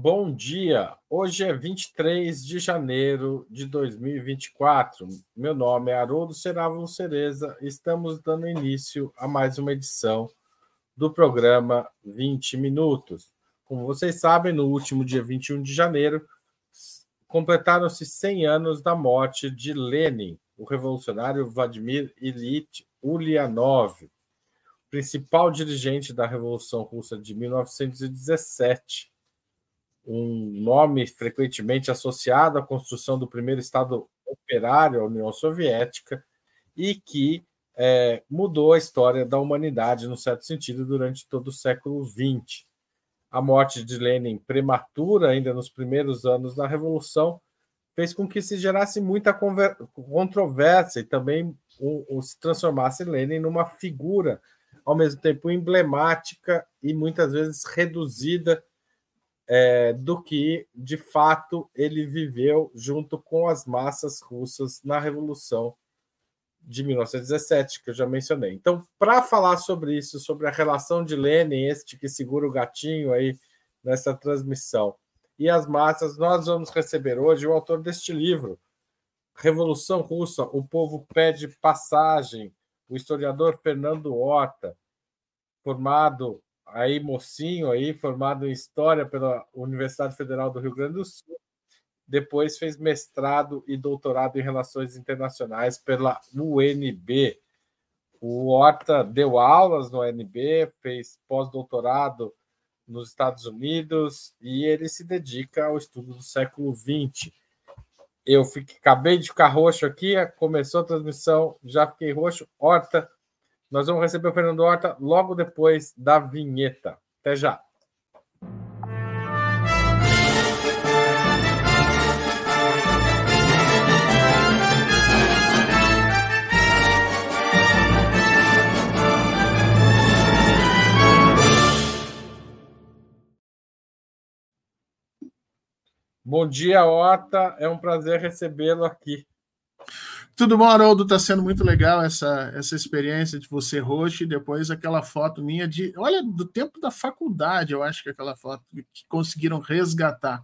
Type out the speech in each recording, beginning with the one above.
Bom dia! Hoje é 23 de janeiro de 2024. Meu nome é Haroldo Serávulo Cereza estamos dando início a mais uma edição do programa 20 Minutos. Como vocês sabem, no último dia 21 de janeiro, completaram-se 100 anos da morte de Lenin, o revolucionário Vladimir Ilyich Ulyanov, principal dirigente da Revolução Russa de 1917 um nome frequentemente associado à construção do primeiro Estado operário, a União Soviética, e que é, mudou a história da humanidade, no certo sentido, durante todo o século XX. A morte de Lenin prematura, ainda nos primeiros anos da Revolução, fez com que se gerasse muita controvérsia e também se transformasse Lenin numa figura, ao mesmo tempo emblemática e muitas vezes reduzida é, do que, de fato, ele viveu junto com as massas russas na Revolução de 1917, que eu já mencionei. Então, para falar sobre isso, sobre a relação de Lenin, este que segura o gatinho aí nessa transmissão, e as massas, nós vamos receber hoje o autor deste livro, Revolução Russa, o povo pede passagem, o historiador Fernando Horta, formado aí mocinho aí, formado em História pela Universidade Federal do Rio Grande do Sul. Depois fez mestrado e doutorado em Relações Internacionais pela UNB. O Horta deu aulas no UNB, fez pós-doutorado nos Estados Unidos e ele se dedica ao estudo do século XX. Eu fiquei, acabei de ficar roxo aqui, começou a transmissão, já fiquei roxo. Horta, nós vamos receber o Fernando Horta logo depois da vinheta. Até já. Bom dia, Horta. É um prazer recebê-lo aqui. Tudo bom, Haroldo? Está sendo muito legal essa, essa experiência de você roxo e depois aquela foto minha de. Olha, do tempo da faculdade, eu acho que aquela foto que conseguiram resgatar.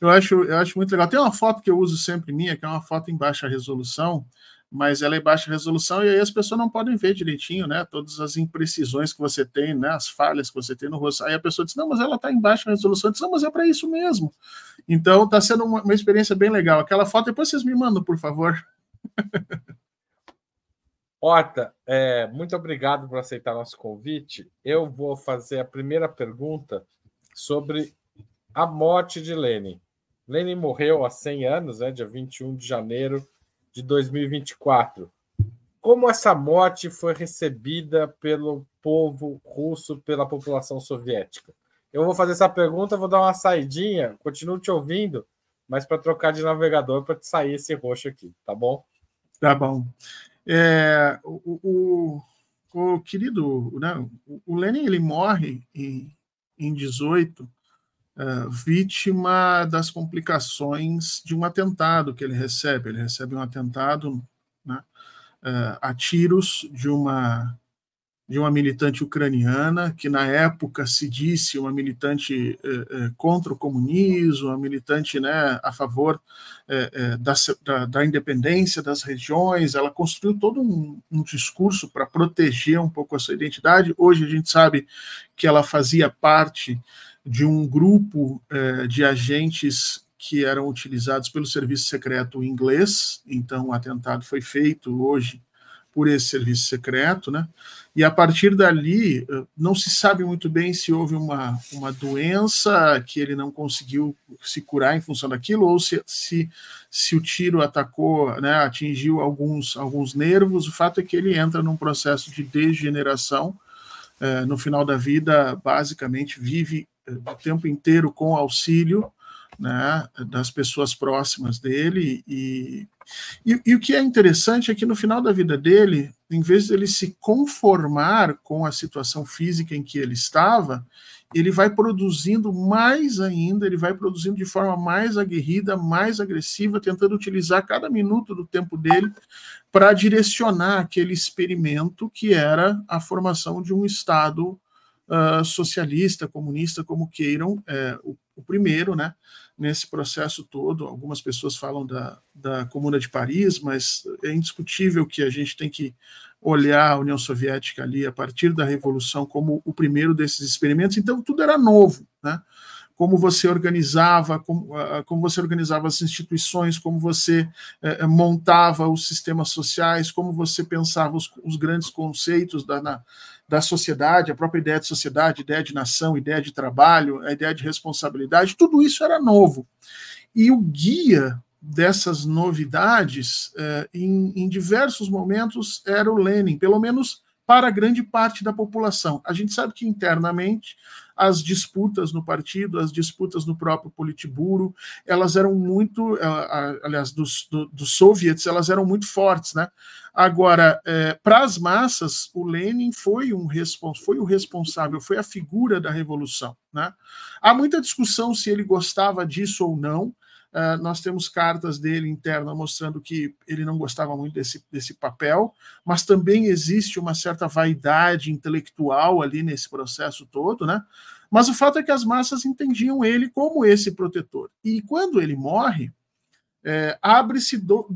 Eu acho, eu acho muito legal. Tem uma foto que eu uso sempre minha, que é uma foto em baixa resolução, mas ela é baixa resolução e aí as pessoas não podem ver direitinho, né? Todas as imprecisões que você tem, né? As falhas que você tem no rosto. Aí a pessoa diz: Não, mas ela está em baixa resolução. Eu diz, Não, mas é para isso mesmo. Então está sendo uma, uma experiência bem legal. Aquela foto, depois vocês me mandam, por favor. Ota, é, muito obrigado por aceitar nosso convite. Eu vou fazer a primeira pergunta sobre a morte de Lenin. Lenin morreu há 100 anos, né, dia 21 de janeiro de 2024. Como essa morte foi recebida pelo povo russo, pela população soviética? Eu vou fazer essa pergunta, vou dar uma saidinha, continuo te ouvindo, mas para trocar de navegador para sair esse roxo aqui, tá bom? Tá bom. É, o, o, o, querido, né, o Lenin ele morre em, em 18, uh, é, vítima das complicações de um atentado que ele recebe. Ele recebe um atentado né, uh, a tiros de uma de uma militante ucraniana, que na época se disse uma militante eh, eh, contra o comunismo, uma militante né, a favor eh, eh da, da, da, independência das regiões. Ela construiu todo um, um discurso para proteger um pouco a sua identidade. Hoje a gente sabe que ela fazia parte de um grupo eh, de agentes que eram utilizados pelo serviço secreto inglês. Então, o atentado foi feito hoje por esse serviço secreto, né? E a partir dali, eh, não se sabe muito bem se houve uma, uma doença que ele não conseguiu se curar em função daquilo, ou se, se, se o tiro atacou, né, atingiu alguns, alguns nervos. O fato é que ele entra num processo de degeneração. Eh, no final da vida, basicamente, vive eh, o tempo inteiro com auxílio né, das pessoas próximas dele. E, e, e, o que é interessante é que no final da vida dele, em vez de ele se conformar com a situação física em que ele estava, ele vai produzindo mais ainda, ele vai produzindo de forma mais aguerrida, mais agressiva, tentando utilizar cada minuto do tempo dele para direcionar aquele experimento que era a formação de um Estado uh, socialista, comunista, como queiram. É, o, o primeiro, né? Nesse processo todo, algumas pessoas falam da, da Comuna de Paris, mas é indiscutível que a gente tem que olhar a União Soviética ali a partir da Revolução como o primeiro desses experimentos. Então tudo era novo, né? como você organizava, como, como, você organizava as instituições, como você eh, montava os sistemas sociais, como você pensava os, os grandes conceitos da, na, da sociedade, a própria ideia de sociedade, ideia de nação, ideia de trabalho, a ideia de responsabilidade, tudo isso era novo. E o guia dessas novidades, eh, em, em diversos momentos, era o Lenin, pelo menos para grande parte da população. A gente sabe que internamente as disputas no partido, as disputas no próprio Politburo, elas eram muito, eh, aliás, dos, do, dos soviets, elas eram muito fortes, né? Agora, é, para as massas, o Lenin foi um respons foi o responsável, foi a figura da revolução, né? Há muita discussão se ele gostava disso ou não. Uh, nós temos cartas dele interna mostrando que ele não gostava muito desse, desse papel, mas também existe uma certa vaidade intelectual ali nesse processo todo, né? Mas o fato é que as massas entendiam ele como esse protetor. E quando ele morre, é, abre-se do,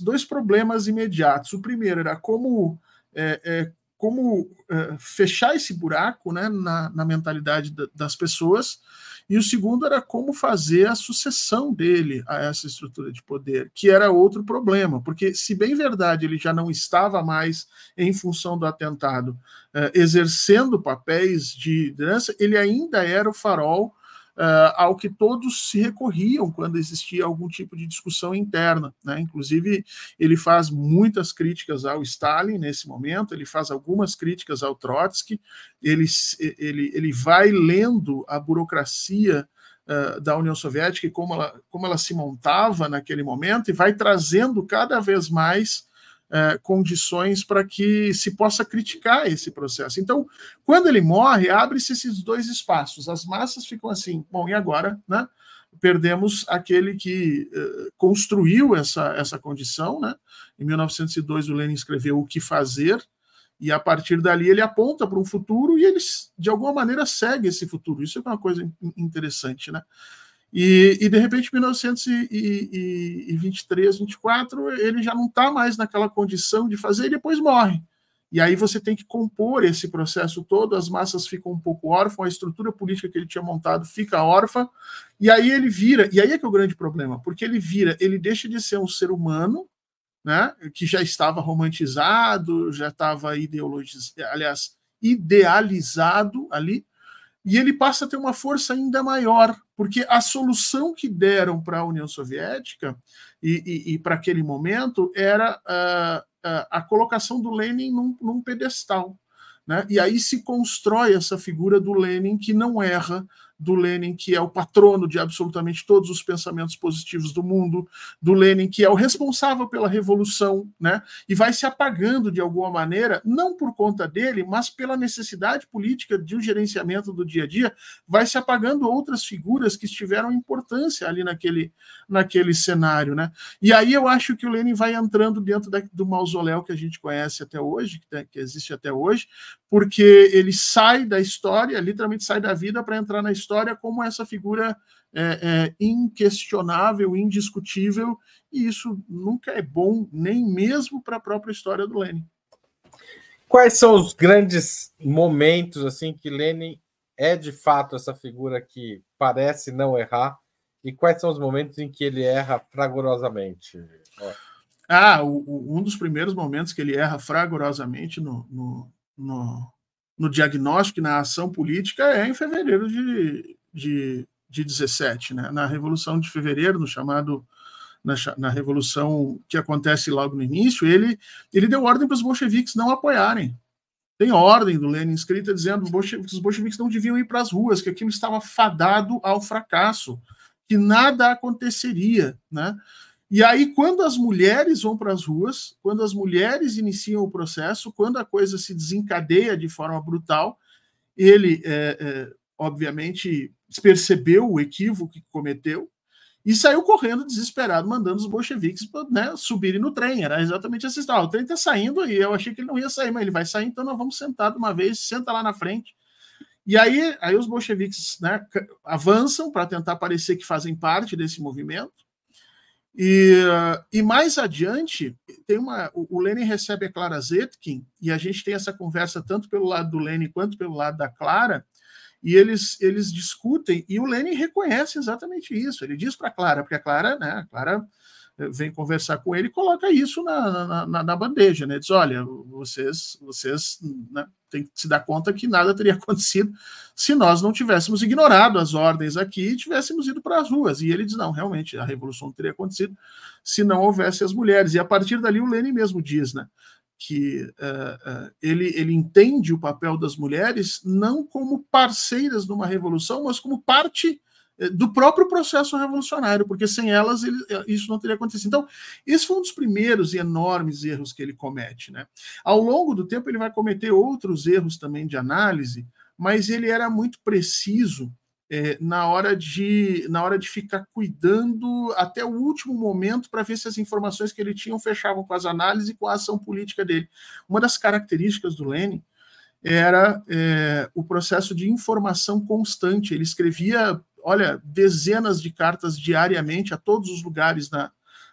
dois problemas imediatos. O primeiro era como, é, é, como é, fechar esse buraco né, na, na mentalidade da, das pessoas e o segundo era como fazer a sucessão dele a essa estrutura de poder, que era outro problema, porque, se bem verdade, ele já não estava mais, em função do atentado, eh, exercendo papéis de liderança, ele ainda era o farol uh, ao que todos se recorriam quando existia algum tipo de discussão interna. Né? Inclusive, ele faz muitas críticas ao Stalin nesse momento, ele faz algumas críticas ao Trotsky, ele, ele, ele vai lendo a burocracia uh, da União Soviética e como ela, como ela se montava naquele momento e vai trazendo cada vez mais é, condições para que se possa criticar esse processo. Então, quando ele morre, abre-se esses dois espaços. As massas ficam assim, bom, e agora, né? Perdemos aquele que uh, construiu essa, essa condição, né? Em 1902, o Lenin escreveu O que Fazer, e a partir dali ele aponta para um futuro e eles, de alguma maneira, segue esse futuro. Isso é uma coisa interessante, né? E, e de repente, em 1923, 24, ele já não está mais naquela condição de fazer e depois morre. E aí você tem que compor esse processo todo, as massas ficam um pouco órfãs, a estrutura política que ele tinha montado fica órfã, e aí ele vira, e aí é que é o grande problema, porque ele vira, ele deixa de ser um ser humano, né, que já estava romantizado, já estava ideologizado, aliás, idealizado ali, e ele passa a ter uma força ainda maior, porque a solução que deram para a União Soviética e, e, e para aquele momento era uh, uh, a colocação do Lenin num, num pedestal. Né? E aí se constrói essa figura do Lenin que não erra, do Lenin, que é o patrono de absolutamente todos os pensamentos positivos do mundo, do Lenin, que é o responsável pela revolução, né? E vai se apagando de alguma maneira, não por conta dele, mas pela necessidade política de um gerenciamento do dia a dia, vai se apagando outras figuras que tiveram importância ali naquele, naquele cenário, né? E aí eu acho que o Lenin vai entrando dentro da, do mausoléu que a gente conhece até hoje, que, que existe até hoje, porque ele sai da história, literalmente sai da vida para entrar na história como essa figura é, é, inquestionável, indiscutível, e isso nunca é bom, nem mesmo para a própria história do Lenin. Quais são os grandes momentos assim que Lenin é de fato essa figura que parece não errar, e quais são os momentos em que ele erra fragorosamente? Ah, o, o, um dos primeiros momentos que ele erra fragorosamente no, no no, no diagnóstico e na ação política é em fevereiro de, de, de 17, né? na Revolução de Fevereiro, no chamado na, na, revolução que acontece logo no início, ele, ele deu ordem para os bolcheviques não apoiarem. Tem ordem do Lenin escrita dizendo que os bolcheviques não deviam ir para as ruas, que aquilo estava fadado ao fracasso, que nada aconteceria. Né? E aí, quando as mulheres vão para as ruas, quando as mulheres iniciam o processo, quando a coisa se desencadeia de forma brutal, ele, é, é, obviamente, percebeu o equívoco que cometeu e saiu correndo desesperado, mandando os bolcheviques né, subirem no trem. Era exatamente essa história. O trem está saindo e eu achei que ele não ia sair, mas ele vai sair, então nós vamos sentar de uma vez, senta lá na frente. E aí, aí os bolcheviques né, avançam para tentar parecer que fazem parte desse movimento. E, e mais adiante, tem uma, o Lenin recebe a Clara Zetkin, e a gente tem essa conversa tanto pelo lado do Lenin quanto pelo lado da Clara, e eles, eles discutem, e o Lenin reconhece exatamente isso. Ele diz para a Clara, porque a Clara, né, a Clara vem conversar com ele e coloca isso na, na, na bandeja, né? Diz: olha, vocês, vocês né, têm que se dar conta que nada teria acontecido se nós não tivéssemos ignorado as ordens aqui e tivéssemos ido para as ruas. E ele diz: não, realmente, a revolução teria acontecido se não houvesse as mulheres. E a partir dali o Lenin mesmo diz, né? que uh, uh, ele, ele entende o papel das mulheres não como parceiras numa revolução, mas como parte do próprio processo revolucionário, porque sem elas ele, eh, isso não teria acontecido. Então, esse foi um dos primeiros e enormes erros que ele comete. Né? Ao longo do tempo, ele vai cometer outros erros também de análise, mas ele era muito preciso é, na, hora de, na hora de ficar cuidando até o último momento para ver se as informações que ele tinha fechavam com as análises e com a ação política dele. Uma das características do Lenin era é, o processo de informação constante. Ele escrevia olha, dezenas de cartas diariamente a todos os lugares na,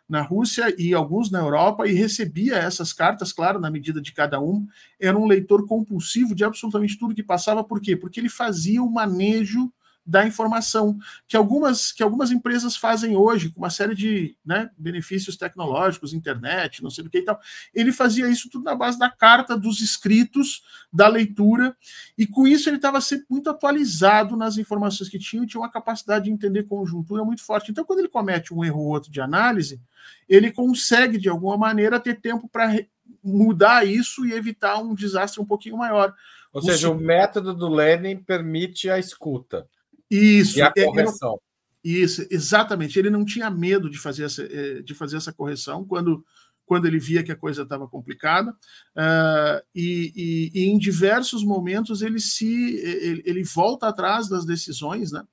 na Rússia e alguns na Europa e recebia essas cartas, claro, na medida de cada um. Era um leitor compulsivo de absolutamente tudo que passava. Por quê? Porque ele fazia o manejo da informação, que algumas, que algumas empresas fazem hoje, com uma série de né, benefícios tecnológicos, internet, não sei o que e tal. Ele fazia isso tudo na base da carta, dos escritos, da leitura, e com isso ele estava sempre muito atualizado nas informações que tinha e tinha uma capacidade de entender conjuntura muito forte. Então, quando ele comete um erro ou outro de análise, ele consegue, de alguma maneira, ter tempo para mudar isso e evitar um desastre um pouquinho maior. Ou seja, o, o método do Lenin permite a escuta. Isso. E a correção. Isso, exatamente. Ele não tinha medo de fazer essa, eh, de fazer essa correção quando, quando ele via que a coisa estava complicada. Uh, e, e, e, em diversos momentos ele se ele, ele, volta atrás das decisões, né?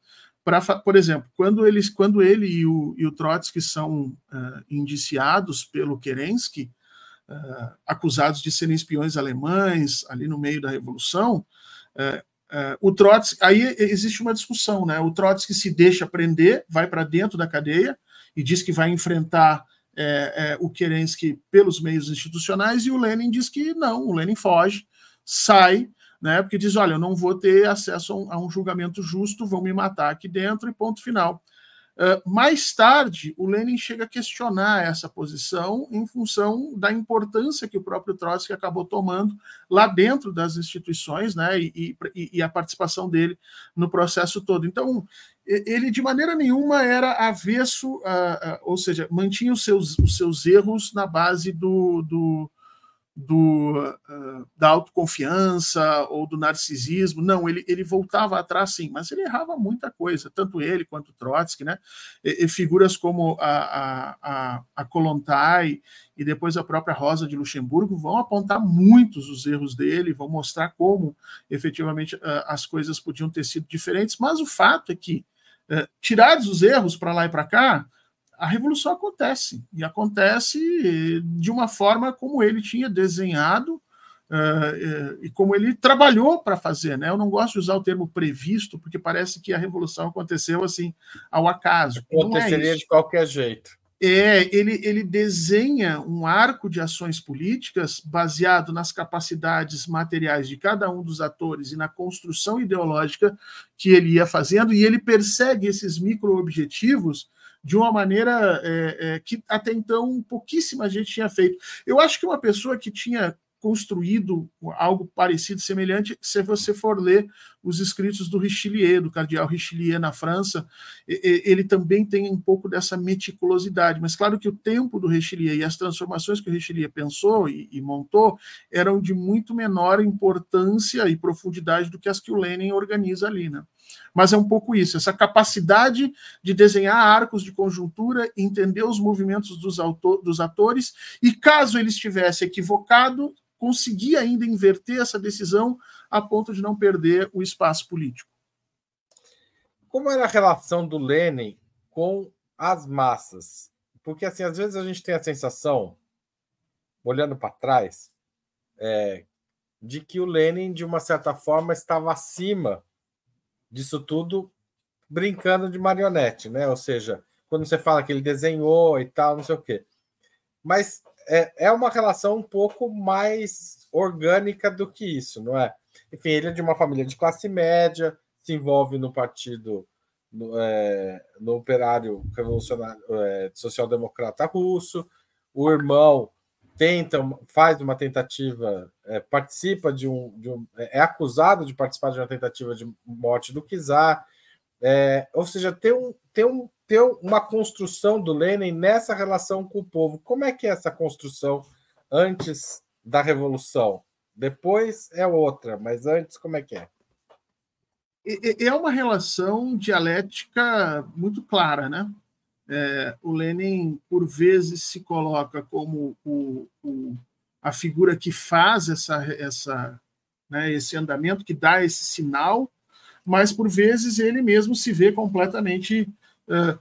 Pra, por exemplo, quando, eles, quando ele e o, e o Trotsky são uh, indiciados pelo Kerensky, uh, acusados de serem espiões alemães ali no meio da Revolução, Uh, o Trotsky, aí existe uma discussão, né? O Trotsky se deixa prender, vai para dentro da cadeia e diz que vai enfrentar é, é, o Kerensky pelos meios institucionais, e o Lenin diz que não, o Lenin foge, sai, né? Porque diz: olha, eu não vou ter acesso a um, a um julgamento justo, vão me matar aqui dentro, e ponto final. Uh, mais tarde, o Lenin chega a questionar essa posição em função da importância que o próprio Trotsky acabou tomando lá dentro das instituições, né, e, e, e, a participação dele no processo todo. Então, ele de maneira nenhuma era avesso, uh, ou seja, mantinha os seus, os seus erros na base do, do do, uh, da autoconfiança ou do narcisismo. Não, ele, ele voltava atrás sim, mas ele errava muita coisa, tanto ele quanto Trotsky, né? E, e figuras como a, a, a, a Kolontai e depois a própria Rosa de Luxemburgo vão apontar muitos os erros dele, vão mostrar como efetivamente uh, as coisas podiam ter sido diferentes, mas o fato é que, uh, tirados os erros para lá e para cá, a revolução acontece e acontece de uma forma como ele tinha desenhado uh, e como ele trabalhou para fazer. Né? Eu não gosto de usar o termo previsto, porque parece que a revolução aconteceu assim ao acaso. É Aconteceria é de qualquer jeito. É, ele, ele desenha um arco de ações políticas baseado nas capacidades materiais de cada um dos atores e na construção ideológica que ele ia fazendo, e ele persegue esses micro-objetivos de uma maneira é, é, que até então pouquíssima gente tinha feito. Eu acho que uma pessoa que tinha construído algo parecido, semelhante, se você for ler os escritos do Richelieu, do cardeal Richelieu na França, ele também tem um pouco dessa meticulosidade, mas claro que o tempo do Richelieu e as transformações que o Richelieu pensou e, e montou eram de muito menor importância e profundidade do que as que o Lenin organiza ali, né? Mas é um pouco isso, essa capacidade de desenhar arcos de conjuntura, entender os movimentos dos, autor, dos atores, e caso ele estivesse equivocado, conseguir ainda inverter essa decisão a ponto de não perder o espaço político. Como era a relação do Lenin com as massas? Porque, assim, às vezes a gente tem a sensação, olhando para trás, é, de que o Lenin, de uma certa forma, estava acima disso tudo brincando de marionete, né? Ou seja, quando você fala que ele desenhou e tal, não sei o quê. Mas é, é uma relação um pouco mais orgânica do que isso, não é? Enfim, ele é de uma família de classe média, se envolve no partido, no, é, no operário revolucionário é, social-democrata russo. O irmão tenta, faz uma tentativa, é, participa de um, de um, é, é acusado de participar de uma tentativa de morte do czar. É, ou seja, tem, um, tem, um, tem uma construção do Lenin nessa relação com o povo. Como é que é essa construção antes da revolução? Depois é outra, mas antes como é que é? É uma relação dialética muito clara, né? É, o Lenin, por vezes, se coloca como o, o, a figura que faz essa, essa, né, esse andamento, que dá esse sinal, mas, por vezes, ele mesmo se vê completamente uh,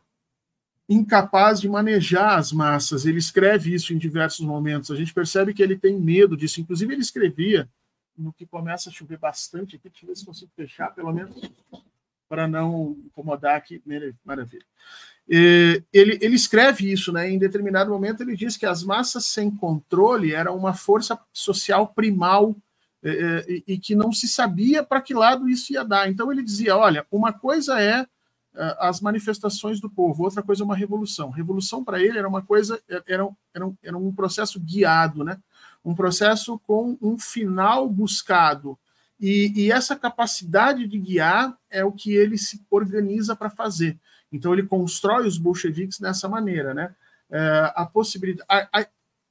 incapaz de manejar as massas. Ele escreve isso em diversos momentos. A gente percebe que ele tem medo disso. Inclusive, ele escrevia no que começa a chover bastante aqui. Deixa eu ver se consigo fechar, pelo menos, para não incomodar aqui. Maravilha. Ele, ele escreve isso, né? Em determinado momento, ele diz que as massas sem controle eram uma força social primal é, é, e que não se sabia para que lado isso ia dar. Então ele dizia: olha, uma coisa é, é as manifestações do povo, outra coisa é uma revolução. Revolução para ele era uma coisa, era, era, era um processo guiado, né? um processo com um final buscado. E, e essa capacidade de guiar é o que ele se organiza para fazer. Então ele constrói os bolcheviques dessa maneira, né? É, a possibilidade.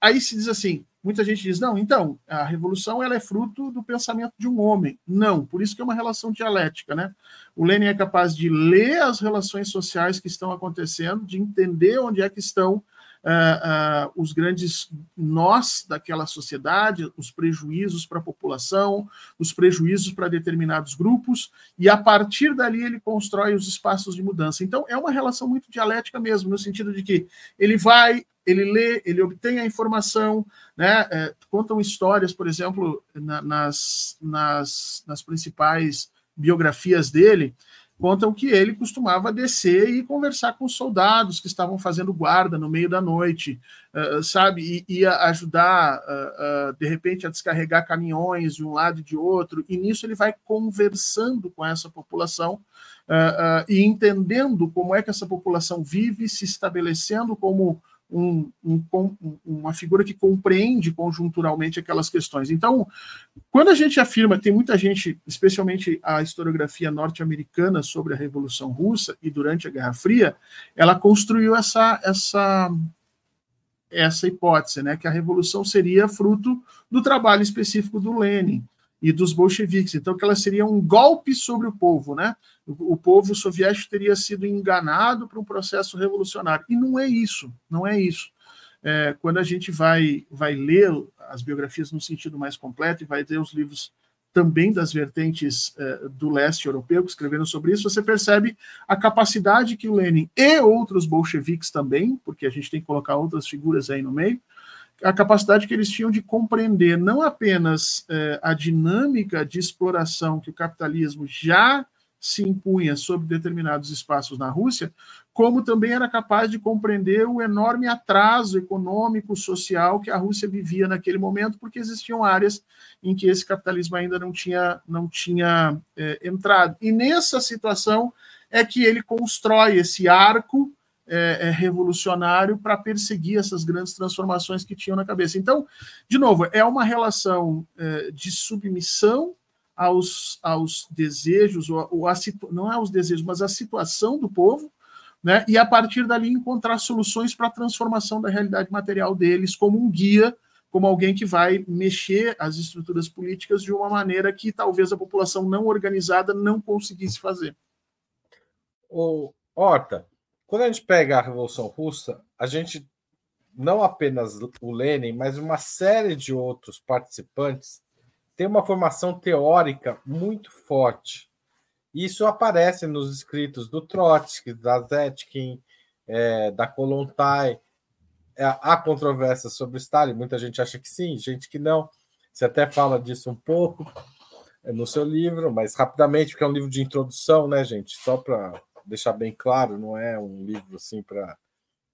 Aí se diz assim, muita gente diz, não, então, a revolução ela é fruto do pensamento de um homem. Não, por isso que é uma relação dialética, né? O Lenin é capaz de ler as relações sociais que estão acontecendo, de entender onde é que estão uh, uh, os grandes nós daquela sociedade, os prejuízos para a população, os prejuízos para determinados grupos, e a partir dali ele constrói os espaços de mudança. Então, é uma relação muito dialética mesmo, no sentido de que ele vai, ele lê, ele obtém a informação, né? É, contam histórias, por exemplo, na, nas, nas, nas principais biografias dele, contam que ele costumava descer e conversar com os soldados que estavam fazendo guarda no meio da noite, uh, sabe? E ia ajudar, uh, uh, de repente, a descarregar caminhões de um lado e de outro, e nisso ele vai conversando com essa população e entendendo como é que essa população vive, se estabelecendo como um, um, uma figura que compreende conjunturalmente aquelas questões. Então, quando a gente afirma, tem muita gente, especialmente a historiografia norte-americana sobre a Revolução Russa e durante a Guerra Fria, ela construiu essa, essa, essa hipótese, né, que a revolução seria fruto do trabalho específico do Lenin e dos bolcheviques. Então, que ela seria um golpe sobre o povo, né? O, o povo soviético teria sido enganado para um processo revolucionário. E não é isso, não é isso. É, quando a gente vai, vai ler as biografias no sentido mais completo e vai ler os livros também das vertentes é, do leste europeu que escreveram sobre isso, você percebe a capacidade que o Lenin e outros bolcheviques também, porque a gente tem que colocar outras figuras aí no meio, a capacidade que eles tinham de compreender não apenas eh, a dinâmica de exploração que o capitalismo já se impunha sobre determinados espaços na Rússia, como também era capaz de compreender o enorme atraso econômico, social que a Rússia vivia naquele momento, porque existiam áreas em que esse capitalismo ainda não tinha, não tinha eh, entrado. E nessa situação é que ele constrói esse arco é, é, revolucionário para perseguir essas grandes transformações que tinham na cabeça. Então, de novo, é uma relação é, de submissão aos, aos desejos, ou, ou a, não é os desejos, mas a situação do povo, né? e a partir dali encontrar soluções para a transformação da realidade material deles como um guia, como alguém que vai mexer as estruturas políticas de uma maneira que talvez a população não organizada não conseguisse fazer. O Horta, quando a gente pega a Revolução Russa, a gente não apenas o Lenin, mas uma série de outros participantes tem uma formação teórica muito forte. Isso aparece nos escritos do Trotsky, da Zetkin, é, da Kolontai. É, há controvérsias sobre Stalin, muita gente acha que sim, gente que não. Você até fala disso um pouco. no seu livro, mas rapidamente, porque é um livro de introdução, né, gente? Só para deixar bem claro, não é um livro assim para.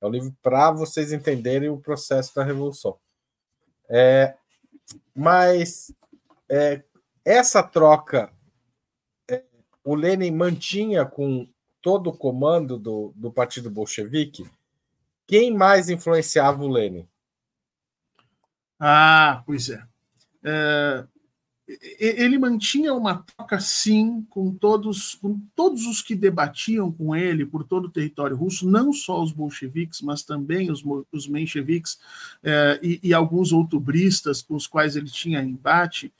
É um livro para vocês entenderem o processo da Revolução. É, mas é, essa troca é, o Lenin mantinha com todo o comando do, do Partido Bolchevique. Quem mais influenciava o Lenin? Ah, pois é. é ele mantinha uma troca, sim, com todos, com todos os que debatiam com ele por todo o território russo, não só os bolcheviques, mas também os, os mencheviques eh, e, e, alguns outubristas com os quais ele tinha embate.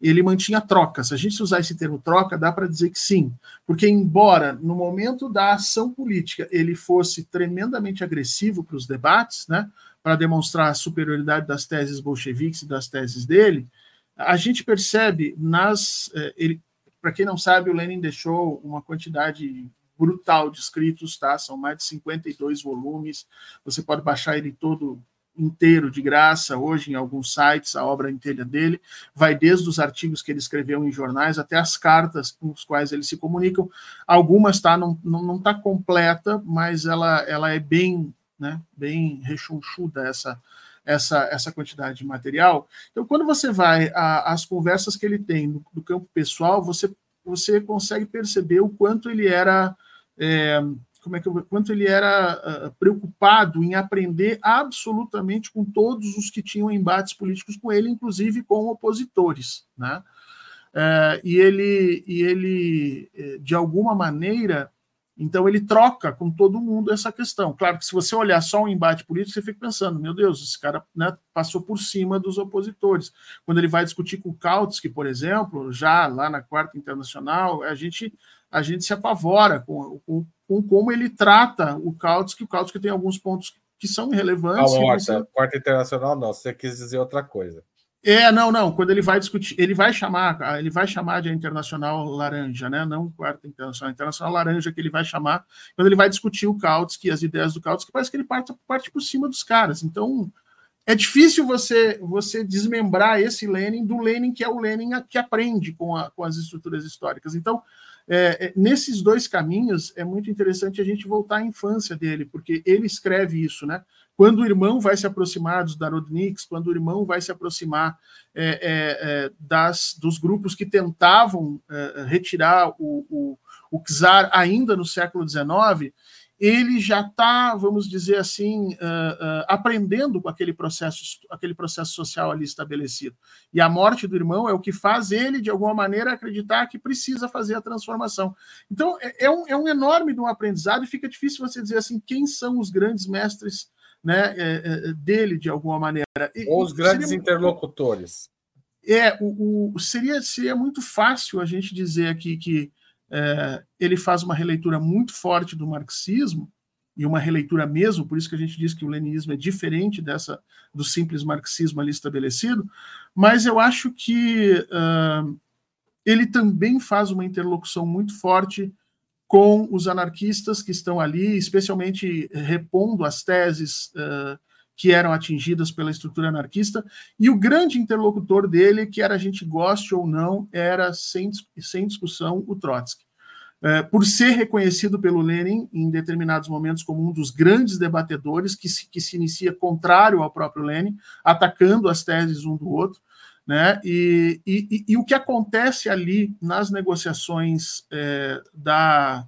Ele mantinha troca. Se a gente usar esse termo troca, dá para dizer que sim, porque, embora no momento da ação política ele fosse tremendamente agressivo para os debates, né, para demonstrar a superioridade das teses bolcheviques e das teses dele a gente percebe nas. Eh, Para quem não sabe, o Lenin deixou uma quantidade brutal de escritos, tá? São mais de 52 volumes. Você pode baixar ele todo inteiro de graça hoje em alguns sites, a obra inteira dele, vai desde os artigos que ele escreveu em jornais até as cartas com as quais eles se comunicam. Algumas tá não não, não tá completa, mas ela ela é bem, né, bem rechonchuda essa essa, essa quantidade de material. Então, quando você vai às conversas que ele tem no, no, campo pessoal, você, você consegue perceber o quanto ele era. É, como é que eu, quanto ele era uh, preocupado em aprender absolutamente com todos os que tinham embates políticos com ele, inclusive com opositores, né? Uh, e ele, e ele eh, de alguma maneira, então ele troca com todo mundo essa questão. Claro que se você olhar só um embate político, você fica pensando, meu Deus, esse cara né, passou por cima dos opositores. Quando ele vai discutir com o Kautsky, por exemplo, já lá na quarta internacional, a gente a gente se apavora com, com, com como ele trata o Kautsky. O Kautsky tem alguns pontos que são irrelevantes. Calma, você... quarta internacional não, você quis dizer outra coisa. É, não, não. Quando ele vai discutir, ele vai chamar, ele vai chamar de internacional laranja, né? Não quarta internacional, internacional laranja que ele vai chamar quando ele vai discutir o Kautsky, as ideias do Kautsky, parece que ele parte, parte por cima dos caras. Então, é difícil você você desmembrar esse Lenin do Lenin que é o Lenin que aprende com, a, com as estruturas históricas. Então, é, é, nesses dois caminhos, é muito interessante a gente voltar à infância dele, porque ele escreve isso, né? Quando o irmão vai se aproximar dos Narodniks, quando o irmão vai se aproximar é, é, é das, dos grupos que tentavam é, retirar o, o, o czar ainda no século XIX, ele já está, vamos dizer assim, uh, uh, aprendendo com aquele processo, aquele processo social ali estabelecido. E a morte do irmão é o que faz ele, de alguma maneira, acreditar que precisa fazer a transformação. Então, é, é um, é um enorme de um aprendizado e fica difícil você dizer assim, quem são os grandes mestres né, é, é, dele, de alguma maneira. E, Ou os grandes seria, interlocutores. É, o, o, seria, seria muito fácil a gente dizer aqui que é, ele faz uma releitura muito forte do marxismo, e uma releitura mesmo, por isso que a gente diz que o leninismo é diferente dessa do simples marxismo ali estabelecido, mas eu acho que uh, ele também faz uma interlocução muito forte com os anarquistas que estão ali, especialmente repondo as teses uh, que eram atingidas pela estrutura anarquista, e o grande interlocutor dele, que era a gente goste ou não, era, sem, sem discussão, o Trotsky. Por ser reconhecido pelo Lenin em determinados momentos como um dos grandes debatedores que se, que se inicia contrário ao próprio Lenin, atacando as teses um do outro, né? E, e, e, o que acontece ali nas negociações é, da,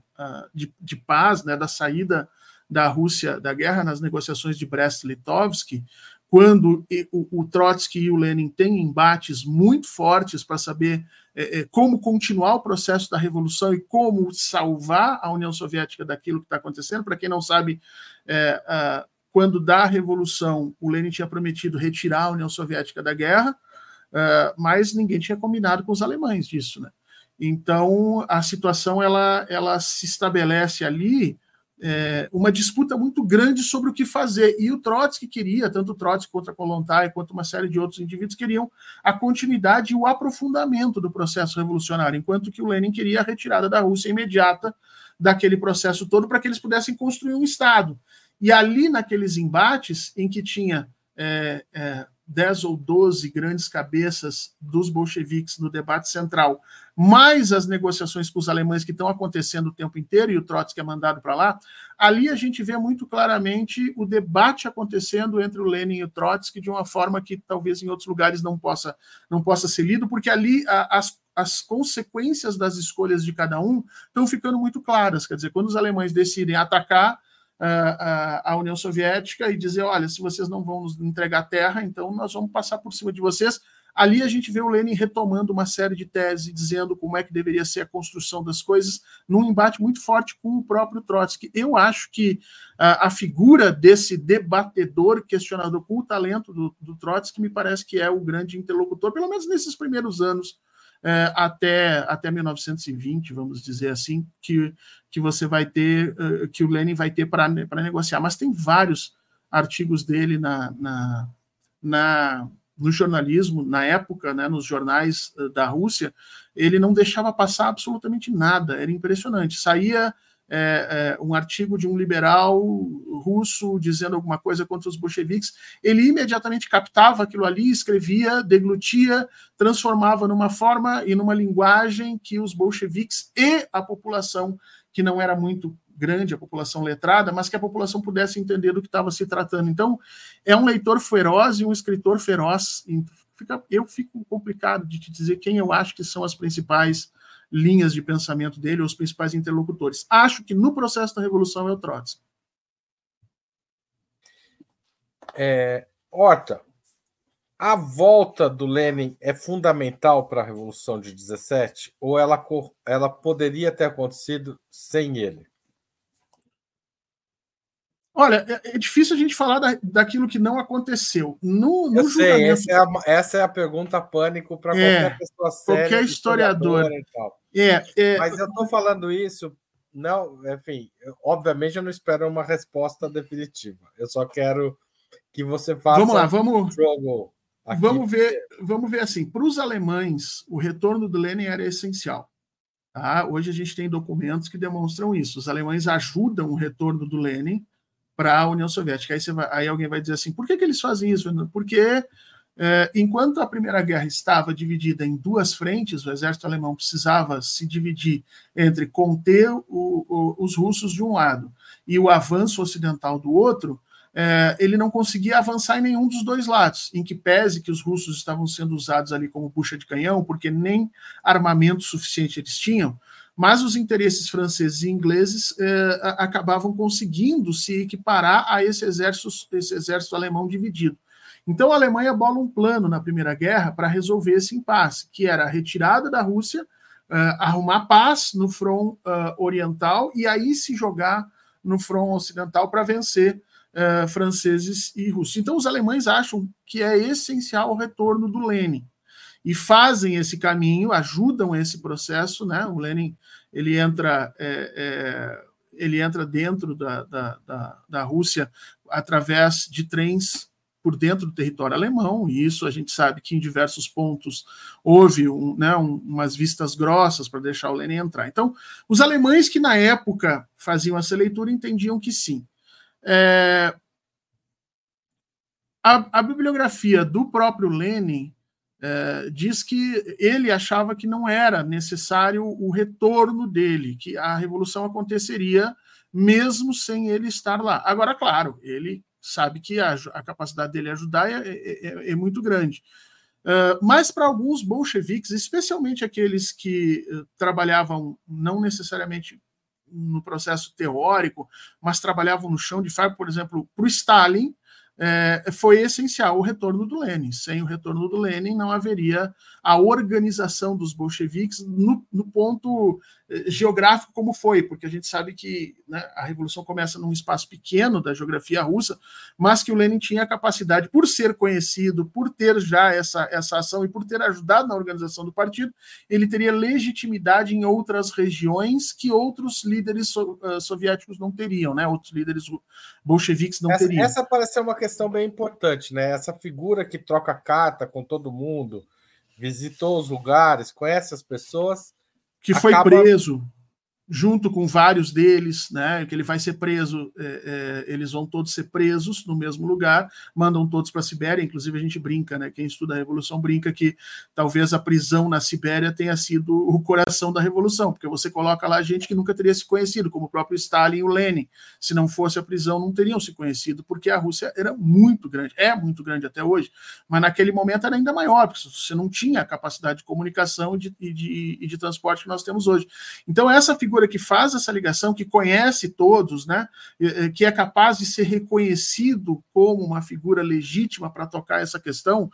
de, de, paz, né, da saída da Rússia da guerra, nas negociações de Brest-Litovsk, quando o, o, Trotsky e o Lenin têm embates muito fortes para saber é, é, como continuar o processo da revolução e como salvar a União Soviética daquilo que está acontecendo. Para quem não sabe, é, a, quando da revolução, o Lenin tinha prometido retirar a União Soviética da guerra, uh, mas ninguém tinha combinado com os alemães disso, né? Então a situação ela, ela se estabelece ali é, uma disputa muito grande sobre o que fazer. E o Trotsky queria, tanto o Trotsky quanto a Kolontai, quanto uma série de outros indivíduos queriam a continuidade e o aprofundamento do processo revolucionário, enquanto que o Lenin queria a retirada da Rússia imediata daquele processo todo para que eles pudessem construir um Estado. E ali, naqueles embates em que tinha é, é, 10 ou 12 grandes cabeças dos bolcheviques no debate central, mais as negociações com os alemães que estão acontecendo o tempo inteiro e o Trotsky é mandado para lá, ali a gente vê muito claramente o debate acontecendo entre o Lenin e o Trotsky de uma forma que talvez em outros lugares não possa, não possa ser lido, porque ali a, as, as consequências das escolhas de cada um estão ficando muito claras. Quer dizer, quando os alemães decidem atacar, a, União Soviética e dizer: olha, se vocês não vão nos entregar terra, então nós vamos passar por cima de vocês. Ali a gente vê o Lenin retomando uma série de teses, dizendo como é que deveria ser a construção das coisas, num embate muito forte com o próprio Trotsky. Eu acho que a, a figura desse debatedor, questionador com o talento do, do Trotsky, me parece que é o grande interlocutor, pelo menos nesses primeiros anos é, até, até 1920, vamos dizer assim, que, que você vai ter, uh, que o Lenin vai ter para negociar. Mas tem vários artigos dele na, na, na, no jornalismo, na época, né, nos jornais uh, da Rússia, ele não deixava passar absolutamente nada, era impressionante. Saía é, é, um artigo de um liberal russo dizendo alguma coisa contra os bolcheviques, ele imediatamente captava aquilo ali, escrevia, deglutia, transformava numa forma e numa linguagem que os bolcheviques e a população, que não era muito grande, a população letrada, mas que a população pudesse entender do que estava se tratando. Então, é um leitor feroz e um escritor feroz. Eu fico complicado de te dizer quem eu acho que são as principais linhas de pensamento dele, os principais interlocutores. Acho que no processo da revolução é o Trotsky. É, Horta, a volta do Lenin é fundamental para a Revolução de 17 ou ela, ela poderia ter acontecido sem ele? Olha, é, é, difícil a gente falar da, daquilo que não aconteceu. No, no Eu sei, essa é, a, essa é a pergunta pânico para é, qualquer pessoa séria. Qualquer historiador. É, é, Mas eu estou falando isso, não, enfim, obviamente eu não espero uma resposta definitiva. Eu só quero que você faça vamos lá, vamos, um. Vamos ver, vamos ver assim. Para os alemães, o retorno do Lenin era essencial. Tá? Hoje a gente tem documentos que demonstram isso. Os alemães ajudam o retorno do Lenin para a União Soviética. Aí, vai, aí, alguém vai dizer assim: por que, que eles fazem isso? Porque é, enquanto a Primeira Guerra estava dividida em duas frentes, o exército alemão precisava se dividir entre conter o, o, os russos de um lado e o avanço ocidental do outro. É, ele não conseguia avançar em nenhum dos dois lados, em que pese que os russos estavam sendo usados ali como bucha de canhão, porque nem armamento suficiente eles tinham, mas os interesses franceses e ingleses eh, acabavam conseguindo se equiparar a esse exército, esse exército alemão dividido. Então a Alemanha bola um plano na Primeira Guerra para resolver esse impasse, que era a retirada da Rússia, uh, arrumar paz no front uh, oriental e aí se jogar no front ocidental para vencer uh, franceses e russos. Então os alemães acham que é essencial o retorno do Lenin e fazem esse caminho, ajudam esse processo, né? O Lenin ele entra é, é, ele entra dentro da, da, da, da Rússia através de trens por dentro do território alemão, e isso a gente sabe que em diversos pontos houve um, né, um, umas vistas grossas para deixar o Lenin entrar. Então, os alemães que na época faziam essa leitura entendiam que sim. É, a, a, bibliografia do próprio Lenin é, diz que ele achava que não era necessário o retorno dele, que a revolução aconteceria mesmo sem ele estar lá. Agora, claro, ele sabe que a, a capacidade dele ajudar é, é, é, é muito grande. Uh, mas para alguns bolcheviques, especialmente aqueles que uh, trabalhavam não necessariamente no processo teórico, mas trabalhavam no chão de fábrica, por exemplo, para o Stalin, é, foi essencial o retorno do Lenin. Sem o retorno do Lenin, não haveria a organização dos bolcheviques no, no ponto eh, geográfico como foi, porque a gente sabe que né, a revolução começa num espaço pequeno da geografia russa, mas que o Lenin tinha a capacidade, por ser conhecido, por ter já essa, essa ação e por ter ajudado na organização do partido, ele teria legitimidade em outras regiões que outros líderes so, uh, soviéticos não teriam, né? Outros líderes bolcheviques não essa, teriam. Essa parece ser uma questão bem importante, né? Essa figura que troca carta com todo mundo visitou os lugares, conhece as pessoas. Que foi acaba... preso. Junto com vários deles, né, que ele vai ser preso, é, é, eles vão todos ser presos no mesmo lugar, mandam todos para a Sibéria, inclusive a gente brinca, né, quem estuda a Revolução brinca que talvez a prisão na Sibéria tenha sido o coração da Revolução, porque você coloca lá gente que nunca teria se conhecido, como o próprio Stalin e o Lenin, se não fosse a prisão não teriam se conhecido, porque a Rússia era muito grande, é muito grande até hoje, mas naquele momento era ainda maior, porque você não tinha a capacidade de comunicação e de, e de, e de transporte que nós temos hoje. Então essa figura figura que faz essa ligação, que conhece todos, né, que é capaz de ser reconhecido como uma figura legítima para tocar essa questão,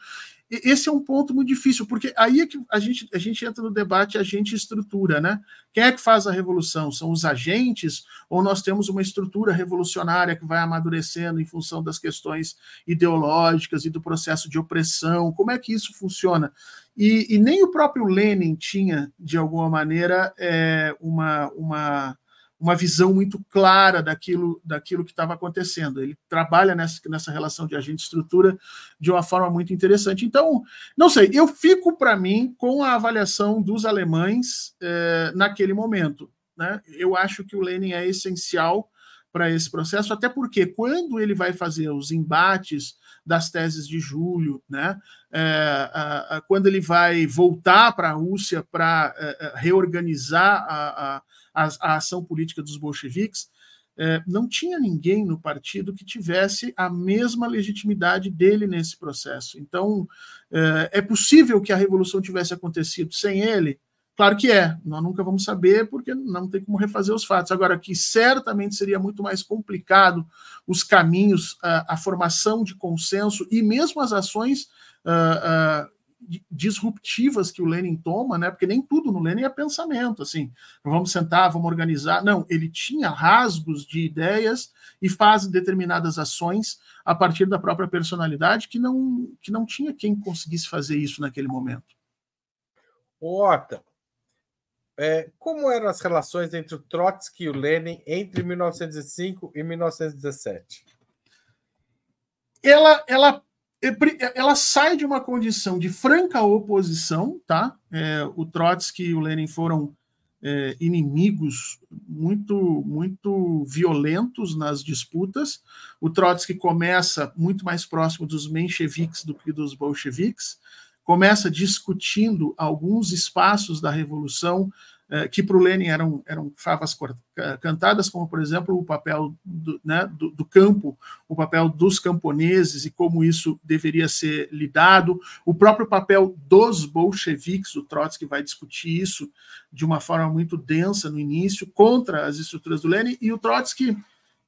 esse é um ponto muito difícil, porque aí é que a gente, a gente entra no debate agente estrutura, né? Quem é que faz a revolução? São os agentes ou nós temos uma estrutura revolucionária que vai amadurecendo em função das questões ideológicas e do processo de opressão? Como é que isso funciona? E, e nem o próprio Lenin tinha, de alguma maneira, é, uma, uma uma visão muito clara daquilo, daquilo que estava acontecendo. Ele trabalha nessa, nessa relação de agente-estrutura de uma forma muito interessante. Então, não sei, eu fico, para mim, com a avaliação dos alemães eh, naquele momento. Né? Eu acho que o Lenin é essencial para esse processo, até porque quando ele vai fazer os embates das teses de julho, né? É, a, a, quando ele vai voltar para a Rússia para é, reorganizar a, a, a, ação política dos bolcheviques, é, não tinha ninguém no partido que tivesse a mesma legitimidade dele nesse processo. Então, é, é possível que a revolução tivesse acontecido sem ele? Claro que é, nós nunca vamos saber porque não tem como refazer os fatos. Agora, que certamente seria muito mais complicado os caminhos, a, a formação de consenso e mesmo as ações uh, uh, disruptivas que o Lenin toma, né? Porque nem tudo no Lenin é pensamento, assim, vamos sentar, vamos organizar. Não, ele tinha rasgos de ideias e faz determinadas ações a partir da própria personalidade que não que não tinha quem conseguisse fazer isso naquele momento. Ota, é, como eram as relações entre o Trotsky e o Lenin entre 1905 e 1917? Ela, ela ela sai de uma condição de franca oposição, tá? É, o Trotsky e o Lenin foram é, inimigos muito muito violentos nas disputas. O Trotsky começa muito mais próximo dos mencheviques do que dos bolcheviques, começa discutindo alguns espaços da revolução que para o Lenin eram, eram favas cantadas, como, por exemplo, o papel do, né, do, do, campo, o papel dos camponeses e como isso deveria ser lidado, o próprio papel dos bolcheviques, o Trotsky vai discutir isso de uma forma muito densa no início, contra as estruturas do Lenin, e o Trotsky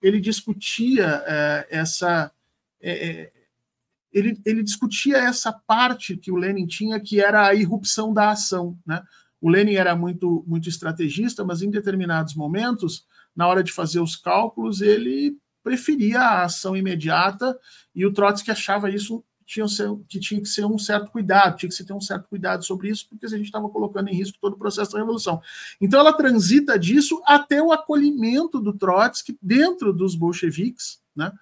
ele discutia é, essa. É, é ele, ele discutia essa parte que o Lenin tinha, que era a irrupção da ação, né? O Lenin era muito, muito estrategista, mas em determinados momentos, na hora de fazer os cálculos, ele preferia a ação imediata e o Trotsky achava isso tinha que tinha que ser um certo cuidado, tinha que se ter um certo cuidado sobre isso, porque a gente estava colocando em risco todo o processo da revolução. Então ela transita disso até o acolhimento do Trotsky dentro dos bolcheviques, né?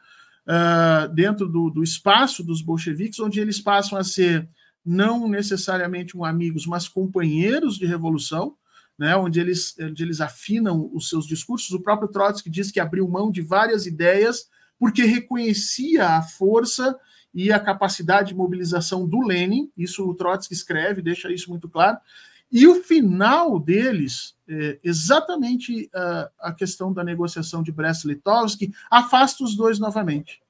Uh, dentro do, do espaço dos bolcheviques, onde eles passam a ser não necessariamente um amigos, mas companheiros de revolução, né, onde, eles, onde eles afinam os seus discursos. O próprio Trotsky diz que abriu mão de várias ideias porque reconhecia a força e a capacidade de mobilização do Lenin. Isso o Trotsky escreve, deixa isso muito claro. E o final deles, é, exatamente a, a questão da negociação de Brest-Litovsk, afasta os dois novamente.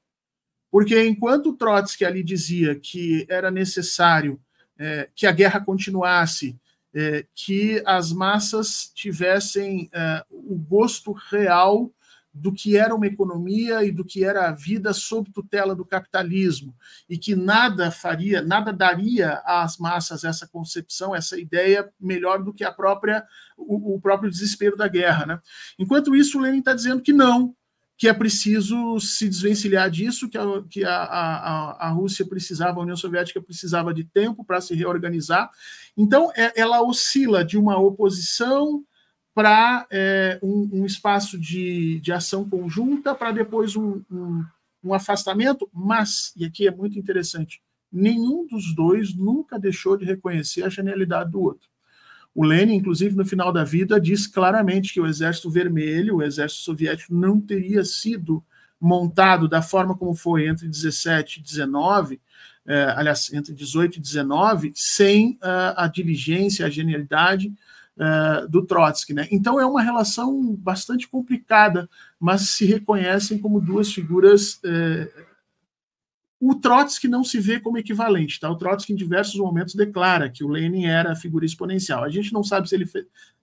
Porque enquanto Trotsky ali dizia que era necessário é, que a guerra continuasse, é, que as massas tivessem é, o gosto real do que era uma economia e do que era a vida sob tutela do capitalismo e que nada faria, nada daria às massas essa concepção, essa ideia melhor do que a própria o, o próprio desespero da guerra, né? Enquanto isso, o Lenin está dizendo que não, que é preciso se desvencilhar disso, que, a, que a, a, a Rússia precisava, a União Soviética precisava de tempo para se reorganizar. Então, é, ela oscila de uma oposição para é, um, um, espaço de, de ação conjunta, para depois um, um, um afastamento, mas, e aqui é muito interessante, nenhum dos dois nunca deixou de reconhecer a genialidade do outro. O Lenin, inclusive, no final da vida, diz claramente que o Exército Vermelho, o Exército Soviético, não teria sido montado da forma como foi entre 17 e 19, é, aliás, entre 18 e 19, sem uh, a diligência, a genialidade uh, do Trotsky. Né? Então é uma relação bastante complicada, mas se reconhecem como duas figuras uh, o Trotsky não se vê como equivalente, tá? O Trotsky, em diversos momentos, declara que o Lenin era a figura exponencial. A gente não sabe se ele,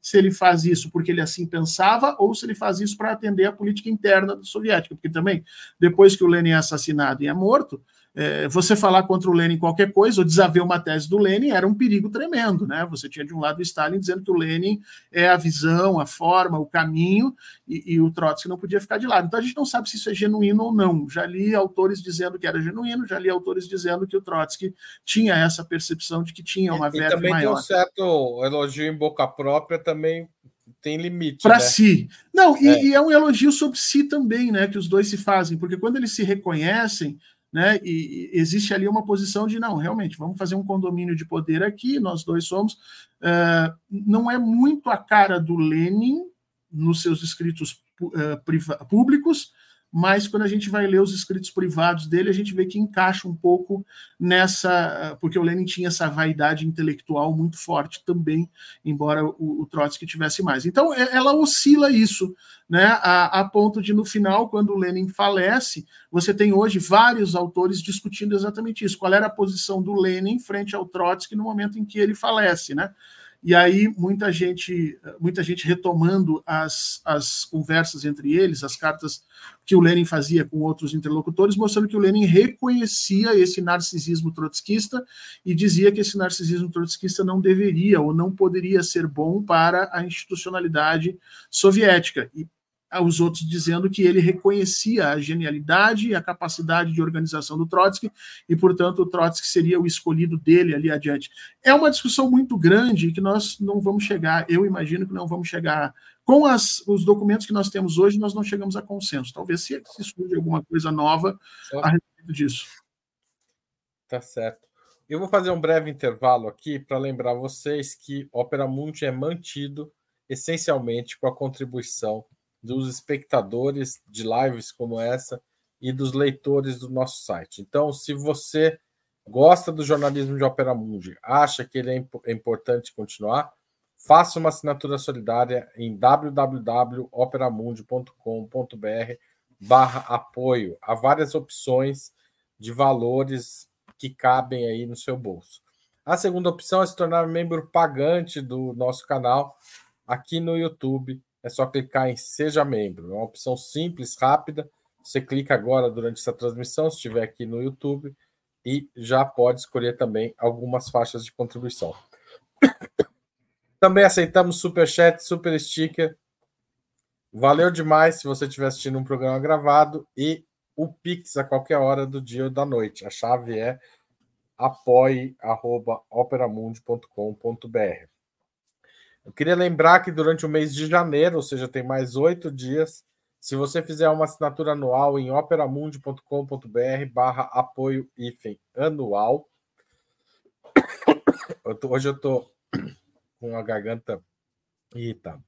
se ele faz isso porque ele assim pensava ou se ele faz isso para atender a política interna soviética, porque também, depois que o Lenin é assassinado e é morto, é, você falar contra o Lenin qualquer coisa, ou desaver uma tese do Lenin, era um perigo tremendo, né? Você tinha de um lado o Stalin dizendo que o Lenin é a visão, a forma, o caminho, e, e, o Trotsky não podia ficar de lado. Então a gente não sabe se isso é genuíno ou não. Já li autores dizendo que era genuíno, já li autores dizendo que o Trotsky tinha essa percepção de que tinha uma verve maior. E também maior. tem um certo elogio em boca própria também tem limite. Para né? si. Não, é. E, e é um elogio sobre si também, né? Que os dois se fazem, porque quando eles se reconhecem, né? E, existe ali uma posição de não, realmente, vamos fazer um condomínio de poder aqui, nós dois somos. Uh, não é muito a cara do Lenin nos seus escritos uh, públicos, mas quando a gente vai ler os escritos privados dele, a gente vê que encaixa um pouco nessa, porque o Lenin tinha essa vaidade intelectual muito forte também, embora o, o Trotsky tivesse mais. Então, é, ela oscila isso, né, a, a ponto de no final, quando o Lenin falece, você tem hoje vários autores discutindo exatamente isso. Qual era a posição do Lenin frente ao Trotsky no momento em que ele falece, né? E aí muita gente, muita gente retomando as, as conversas entre eles, as cartas que o Lenin fazia com outros interlocutores, mostrando que o Lenin reconhecia esse narcisismo trotskista e dizia que esse narcisismo trotskista não deveria ou não poderia ser bom para a institucionalidade soviética. E aos outros dizendo que ele reconhecia a genialidade e a capacidade de organização do Trotsky e, portanto, o Trotsky seria o escolhido dele ali adiante. É uma discussão muito grande que nós não vamos chegar, eu imagino que não vamos chegar. Com as, os documentos que nós temos hoje, nós não chegamos a consenso. Talvez se, se surja alguma coisa nova a respeito disso. Tá certo. Eu vou fazer um breve intervalo aqui para lembrar vocês que Opera Mundi é mantido essencialmente com a contribuição dos espectadores de lives como essa e dos leitores do nosso site. Então, se você gosta do jornalismo de Opera Mundi, acha que ele é, é importante continuar, faça uma assinatura solidária em www.operamundi.com.br barra apoio. Há várias opções de valores que cabem aí no seu bolso. A segunda opção é se tornar membro pagante do nosso canal aqui no YouTube é só clicar em Seja Membro. É uma opção simples, rápida. Você clica agora durante essa transmissão, se estiver aqui no YouTube, e já pode escolher também algumas faixas de contribuição. Também aceitamos super chat, super sticker. Valeu demais se você estiver assistindo um programa gravado e o Pix a qualquer hora do dia ou da noite. A chave é apoie.operamundi.com.br. Eu queria lembrar que durante o mês de janeiro, ou seja, tem mais oito dias, se você fizer uma assinatura anual em operamundi.com.br barra apoio anual, eu tô, hoje eu estou com a garganta irritada.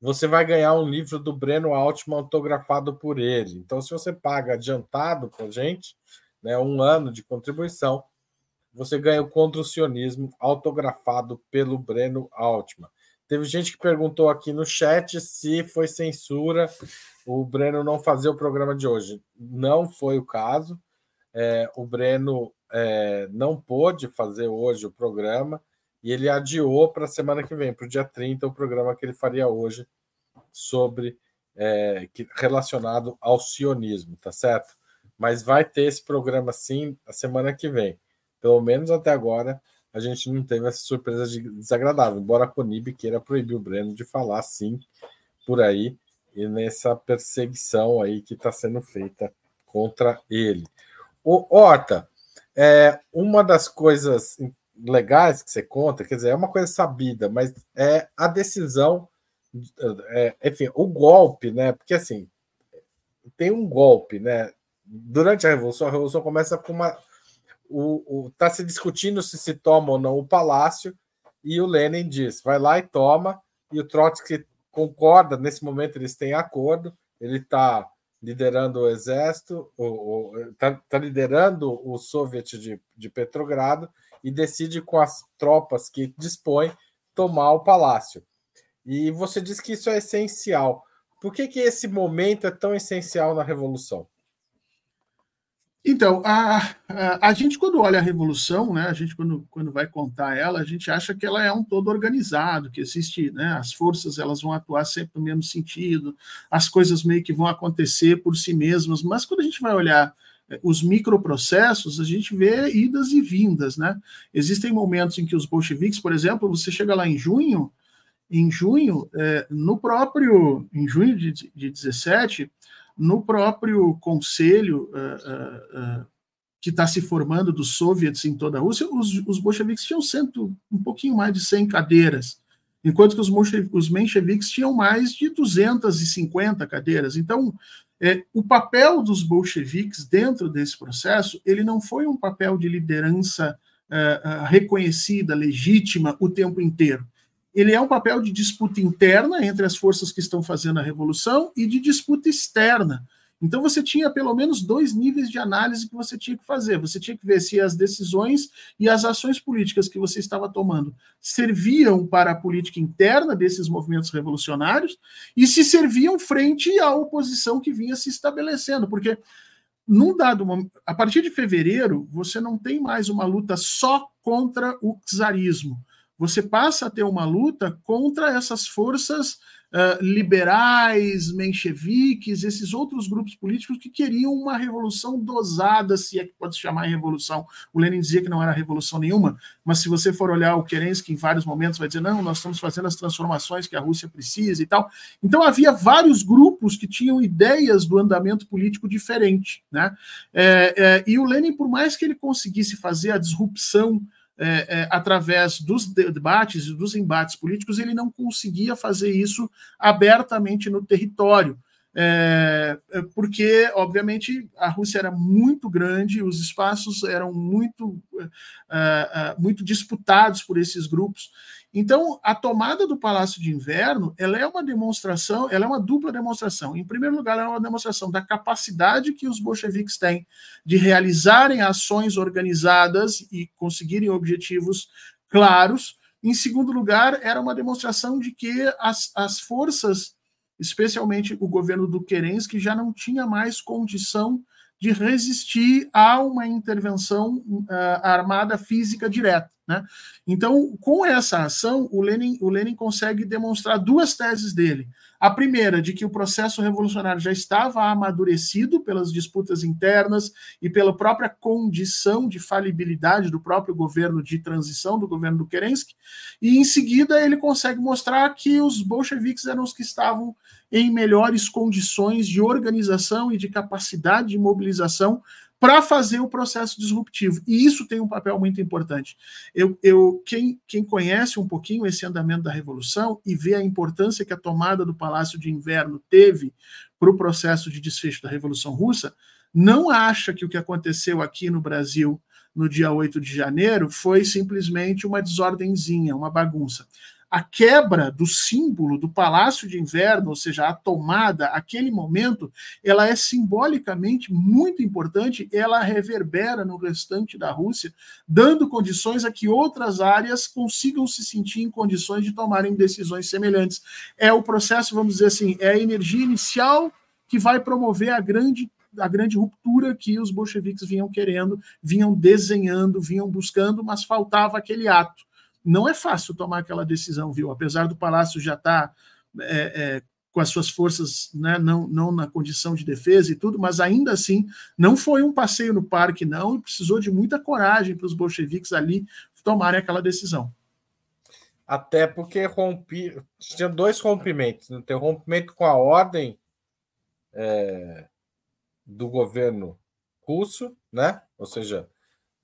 Você vai ganhar um livro do Breno Altman autografado por ele. Então, se você paga adiantado para gente, né, um ano de contribuição, você ganha o Contra o Sionismo autografado pelo Breno Altman. Teve gente que perguntou aqui no chat se foi censura o Breno não fazer o programa de hoje. Não foi o caso. É, o Breno é, não pôde fazer hoje o programa e ele adiou para a semana que vem, para o dia 30, o programa que ele faria hoje sobre é, que, relacionado ao sionismo, tá certo? Mas vai ter esse programa sim a semana que vem. Pelo menos até agora a gente não teve essa surpresa de desagradável, embora a Conib queira proibir o Breno de falar assim por aí e nessa perseguição aí que está sendo feita contra ele. O Horta, é, uma das coisas legais que você conta, quer dizer, é uma coisa sabida, mas é a decisão, é, enfim, o golpe, né? Porque assim, tem um golpe, né? Durante a Revolução, a Revolução começa com uma está se discutindo se se toma ou não o palácio, e o Lenin diz: vai lá e toma, e o Trotsky concorda, nesse momento eles têm acordo, ele está liderando o exército, está tá liderando o soviet de, de Petrogrado e decide com as tropas que dispõe tomar o palácio. E você diz que isso é essencial. Por que, que esse momento é tão essencial na Revolução? Então, a, a, a, gente, quando olha a Revolução, né, a gente, quando, quando vai contar ela, a gente acha que ela é um todo organizado, que existe, né, as forças elas vão atuar sempre no mesmo sentido, as coisas meio que vão acontecer por si mesmas, mas quando a gente vai olhar eh, os microprocessos, a gente vê idas e vindas, né? Existem momentos em que os bolcheviques, por exemplo, você chega lá em junho, em junho, é, no próprio, em junho de, de 17, no próprio conselho uh, uh, uh, que está se formando dos soviets em toda a Rússia, os, os bolcheviques tinham cento, um pouquinho mais de 100 cadeiras, enquanto que os, os mencheviques tinham mais de 250 cadeiras. Então, é, o papel dos bolcheviques dentro desse processo, ele não foi um papel de liderança reconhecida, legítima o tempo inteiro ele é um papel de disputa interna entre as forças que estão fazendo a revolução e de disputa externa. Então você tinha pelo menos dois níveis de análise que você tinha que fazer. Você tinha que ver se as decisões e as ações políticas que você estava tomando serviam para a política interna desses movimentos revolucionários e se serviam frente à oposição que vinha se estabelecendo, porque num dado momento, a partir de fevereiro, você não tem mais uma luta só contra o czarismo você passa a ter uma luta contra essas forças uh, liberais, mencheviques, esses outros grupos políticos que queriam uma revolução dosada, se é que pode se chamar revolução. O Lenin dizia que não era revolução nenhuma, mas se você for olhar o Kerensky em vários momentos vai dizer, não, nós estamos fazendo as transformações que a Rússia precisa e tal. Então havia vários grupos que tinham ideias do andamento político diferente. Né? É, é, e o Lenin, por mais que ele conseguisse fazer a disrupção é, é, através dos debates e dos embates políticos, ele não conseguia fazer isso abertamente no território. É, é porque, obviamente, a Rússia era muito grande, os espaços eram muito, é, muito disputados por esses grupos, então, a tomada do Palácio de Inverno, ela é uma demonstração, ela é uma dupla demonstração. Em primeiro lugar, ela é uma demonstração da capacidade que os bolcheviques têm de realizarem ações organizadas e conseguirem objetivos claros. Em segundo lugar, era uma demonstração de que as, as forças, especialmente o governo do Kerensky, já não tinha mais condição de resistir a uma intervenção uh, armada física direta. Né? Então, com essa ação, o Lenin, o Lenin consegue demonstrar duas teses dele. A primeira, de que o processo revolucionário já estava amadurecido pelas disputas internas e pela própria condição de falibilidade do próprio governo de transição, do governo do Kerensky, e em seguida ele consegue mostrar que os bolcheviques eram os que estavam em melhores condições de organização e de capacidade de mobilização para fazer o processo disruptivo. E isso tem um papel muito importante. Eu, eu quem, quem conhece um pouquinho esse andamento da Revolução e vê a importância que a tomada do Palácio de Inverno teve para o processo de desfecho da Revolução Russa, não acha que o que aconteceu aqui no Brasil no dia 8 de janeiro foi simplesmente uma desordenzinha, uma bagunça a quebra do símbolo do Palácio de Inverno, ou seja, a tomada, aquele momento, ela é simbolicamente muito importante, ela reverbera no restante da Rússia, dando condições a que outras áreas consigam se sentir em condições de tomarem decisões semelhantes. É o processo, vamos dizer assim, é a energia inicial que vai promover a grande a grande ruptura que os bolcheviques vinham querendo, vinham desenhando, vinham buscando, mas faltava aquele ato não é fácil tomar aquela decisão, viu? Apesar do Palácio já estar tá, é, é, com as suas forças né, não, não na condição de defesa e tudo, mas ainda assim não foi um passeio no parque, não, e precisou de muita coragem para os bolcheviques ali tomarem aquela decisão. Até porque rompi, tinha dois rompimentos. Né? Tem o rompimento com a ordem é, do governo russo, né? Ou seja,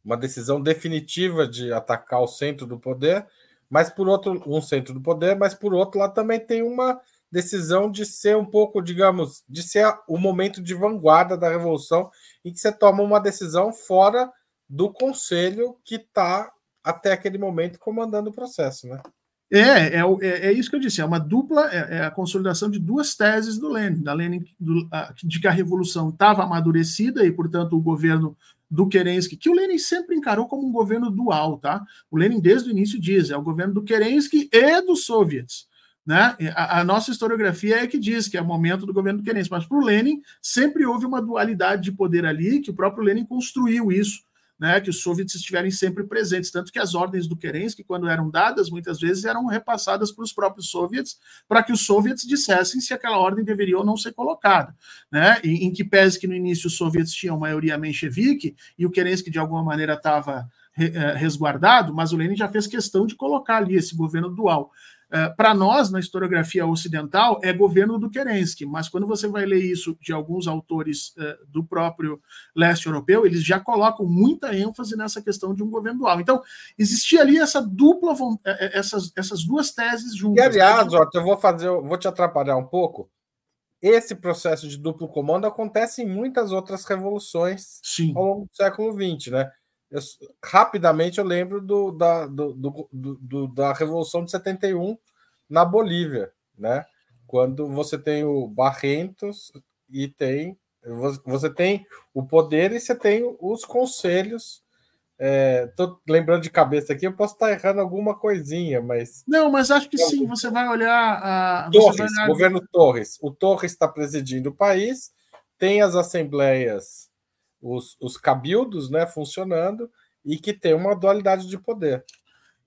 uma decisão definitiva de atacar o centro do poder, mas por outro, um centro do poder, mas por outro lado também tem uma decisão de ser um pouco, digamos, de ser o momento de vanguarda da revolução em que você toma uma decisão fora do conselho que está até aquele momento comandando o processo, né? É, é, é, é, isso que eu disse, é uma dupla, é, é a consolidação de duas teses do Lenin, da Lenin do, de que a revolução estava amadurecida e, portanto, o governo do Kerensky, que o Lenin sempre encarou como um governo dual, tá? O Lenin desde o início diz, é o governo do Kerensky e dos soviets, né? A, a nossa historiografia é que diz que é o momento do governo do Kerensky, mas para o Lenin sempre houve uma dualidade de poder ali, que o próprio Lenin construiu isso né, que os soviets estiverem sempre presentes, tanto que as ordens do Kerensky, quando eram dadas, muitas vezes eram repassadas para os próprios soviets, para que os soviets dissessem se aquela ordem deveria ou não ser colocada, né, em, em que pese que no início os soviets tinham maioria menchevique e o Kerensky de alguma maneira estava eh, resguardado, mas o Lenin já fez questão de colocar ali esse governo dual. Uh, para nós, na historiografia ocidental, é governo do Kerensky, mas quando você vai ler isso de alguns autores uh, do próprio leste europeu, eles já colocam muita ênfase nessa questão de um governo dual. Então, existia ali essa dupla, eh, essas, essas duas teses juntas. E, aliás, Otto, eu vou fazer, eu vou te atrapalhar um pouco. Esse processo de duplo comando acontece em muitas outras revoluções Sim. ao longo do século XX, né? Eu, rapidamente eu lembro do, da, do, do, do, da Revolução de 71 na Bolívia, né? Quando você tem o Barrentos e tem você tem o poder e você tem os conselhos. Estou é, lembrando de cabeça aqui, eu posso estar errando alguma coisinha, mas. Não, mas acho que então, sim. Você vai olhar a. Torres, olhar... governo Torres. O Torres está presidindo o país, tem as assembleias os, os cabildos né, funcionando e que tem uma dualidade de poder.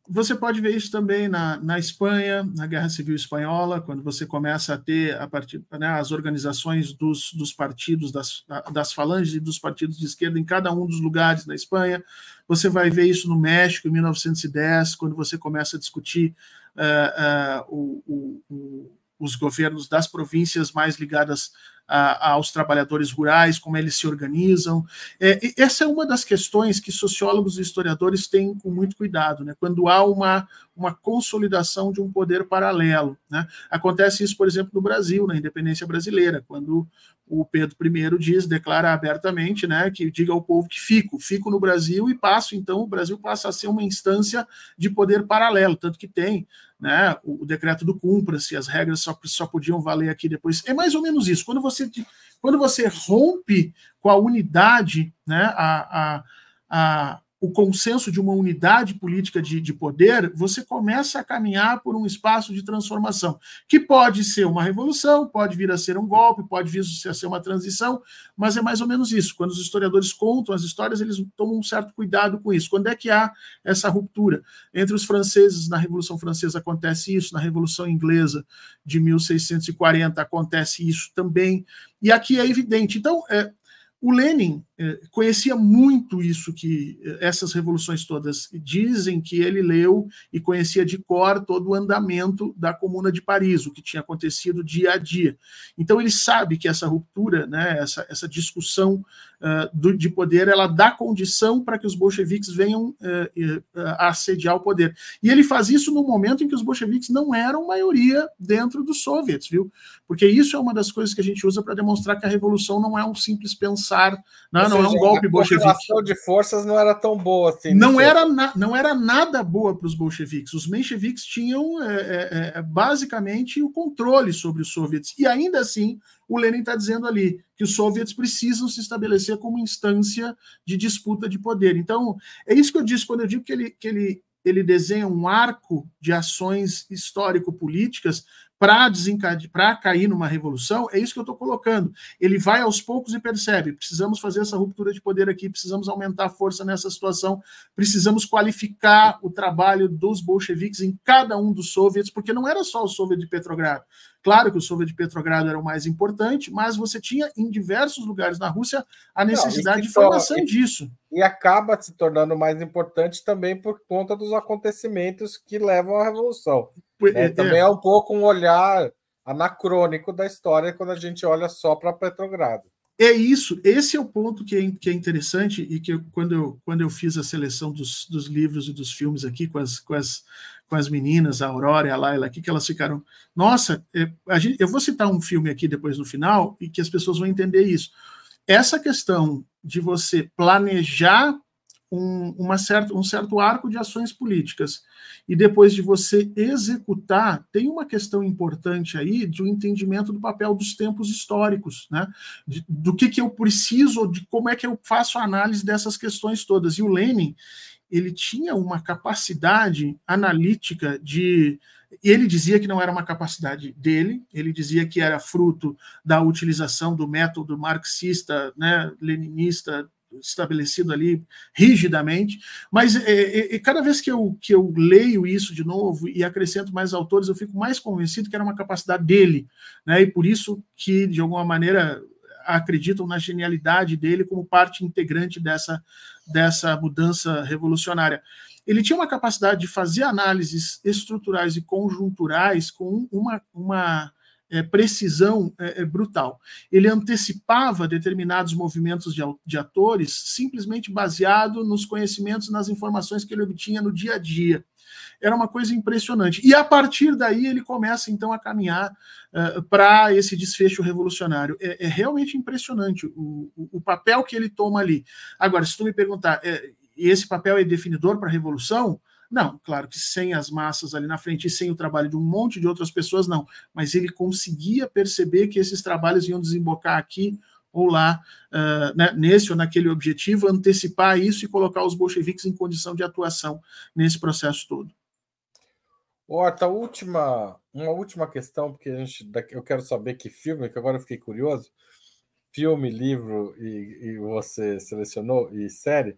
Você pode ver isso também na, na Espanha, na Guerra Civil Espanhola, quando você começa a ter a partir, né, as organizações dos, dos partidos, das, das falanges e dos partidos de esquerda em cada um dos lugares na Espanha. Você vai ver isso no México, em 1910, quando você começa a discutir uh, uh, o, o, os governos das províncias mais ligadas a, aos trabalhadores rurais, como eles se organizam. É, essa é uma das questões que sociólogos e historiadores têm com muito cuidado, né? quando há uma, uma consolidação de um poder paralelo. Né? Acontece isso, por exemplo, no Brasil, na independência brasileira, quando o Pedro I diz, declara abertamente, né, que diga ao povo que fico, fico no Brasil e passo, então o Brasil passa a ser uma instância de poder paralelo, tanto que tem né, o, o decreto do cumpra-se, as regras só, só podiam valer aqui depois. É mais ou menos isso. Quando você, quando você rompe com a unidade, né, a, a, a o consenso de uma unidade política de, de, poder, você começa a caminhar por um espaço de transformação, que pode ser uma revolução, pode vir a ser um golpe, pode vir a ser uma transição, mas é mais ou menos isso. Quando os historiadores contam as histórias, eles tomam um certo cuidado com isso. Quando é que há essa ruptura? Entre os franceses, na Revolução Francesa acontece isso, na Revolução Inglesa de 1640 acontece isso também, e aqui é evidente. Então, é, o Lenin conhecia muito isso que eh, essas revoluções todas dizem que ele leu e conhecia de cor todo o andamento da Comuna de Paris, o que tinha acontecido dia a dia. Então ele sabe que essa ruptura, né, essa, essa discussão uh, do, de poder, ela dá condição para que os bolcheviques venham uh, uh, assediar o poder. E ele faz isso no momento em que os bolcheviques não eram maioria dentro dos soviets, viu? Porque isso é uma das coisas que a gente usa para demonstrar que a revolução não é um simples pensar, não, não seja, é um golpe bolchevique. A relação de forças não era tão boa assim. Não era, na, não era nada boa para os bolcheviques. Os mencheviques tinham é, é, é, basicamente o controle sobre os soviets. E ainda assim, o Lenin está dizendo ali que os soviets precisam se estabelecer como instância de disputa de poder. Então, é isso que eu disse quando eu digo que ele, que ele, ele desenha um arco de ações histórico-políticas para desencadear, para cair numa revolução, é isso que eu estou colocando. Ele vai aos poucos e percebe: precisamos fazer essa ruptura de poder aqui, precisamos aumentar a força nessa situação, precisamos qualificar o trabalho dos bolcheviques em cada um dos soviets, porque não era só o soviet de Petrogrado. Claro que o soviet de Petrogrado era o mais importante, mas você tinha em diversos lugares na Rússia a necessidade não, de formação disso. E acaba se tornando mais importante também por conta dos acontecimentos que levam à revolução. É, é, também é um pouco um olhar anacrônico da história quando a gente olha só para Petrogrado. É isso, esse é o ponto que é, que é interessante e que eu, quando, eu, quando eu fiz a seleção dos, dos livros e dos filmes aqui com as, com as, com as meninas, a Aurora e a Laila aqui, que elas ficaram. Nossa, é, gente, eu vou citar um filme aqui depois no final e que as pessoas vão entender isso. Essa questão de você planejar um, uma um certo arco de ações políticas. E depois de você executar, tem uma questão importante aí de um entendimento do papel dos tempos históricos, né? De, do que, que eu preciso, de como é que eu faço a análise dessas questões todas. E o Lenin, ele tinha uma capacidade analítica de ele dizia que não era uma capacidade dele, ele dizia que era fruto da utilização do método marxista, né, leninista estabelecido ali rigidamente, mas é, é, cada vez que eu, que eu leio isso de novo e acrescento mais autores, eu fico mais convencido que era uma capacidade dele, né, e por isso que, de alguma maneira, acreditam na genialidade dele como parte integrante dessa, dessa mudança revolucionária. Ele tinha uma capacidade de fazer análises estruturais e conjunturais com uma, uma é, precisão é, é, brutal. Ele antecipava determinados movimentos de, de atores simplesmente baseado nos conhecimentos, nas informações que ele obtinha no dia a dia era uma coisa impressionante. E a partir daí ele começa então a caminhar uh, para esse desfecho revolucionário. É, é realmente impressionante o, o, o, papel que ele toma ali. Agora, se tu me perguntar, é, esse papel é definidor para a revolução? Não, claro que sem as massas ali na frente e sem o trabalho de um monte de outras pessoas, não. Mas ele conseguia perceber que esses trabalhos iam desembocar aqui ou lá, uh, né, nesse ou naquele objetivo, antecipar isso e colocar os bolcheviques em condição de atuação nesse processo todo. Horta, última, uma última questão, porque a gente, eu quero saber que filme, que agora eu fiquei curioso. Filme, livro e, e você selecionou, e série.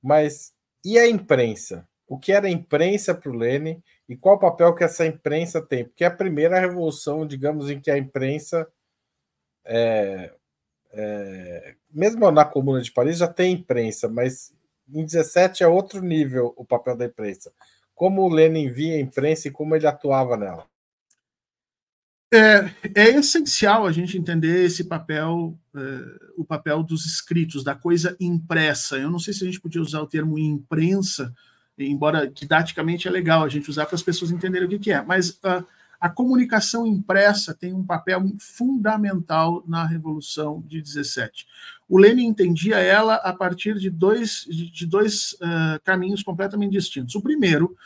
Mas e a imprensa? O que era imprensa para o Lênin e qual o papel que essa imprensa tem? Porque é a primeira revolução, digamos, em que a imprensa, é, é, mesmo na Comuna de Paris, já tem imprensa, mas em 17 é outro nível o papel da imprensa. Como o Lenin via a imprensa e como ele atuava nela? É, é, essencial a gente entender esse papel, é, o papel dos escritos, da coisa impressa. Eu não sei se a gente podia usar o termo imprensa, embora didaticamente é legal a gente usar para as pessoas entenderem o que, que é, mas a, a comunicação impressa tem um papel fundamental na Revolução de 17. O Lenin entendia ela a partir de dois, de dois uh, caminhos completamente distintos. O primeiro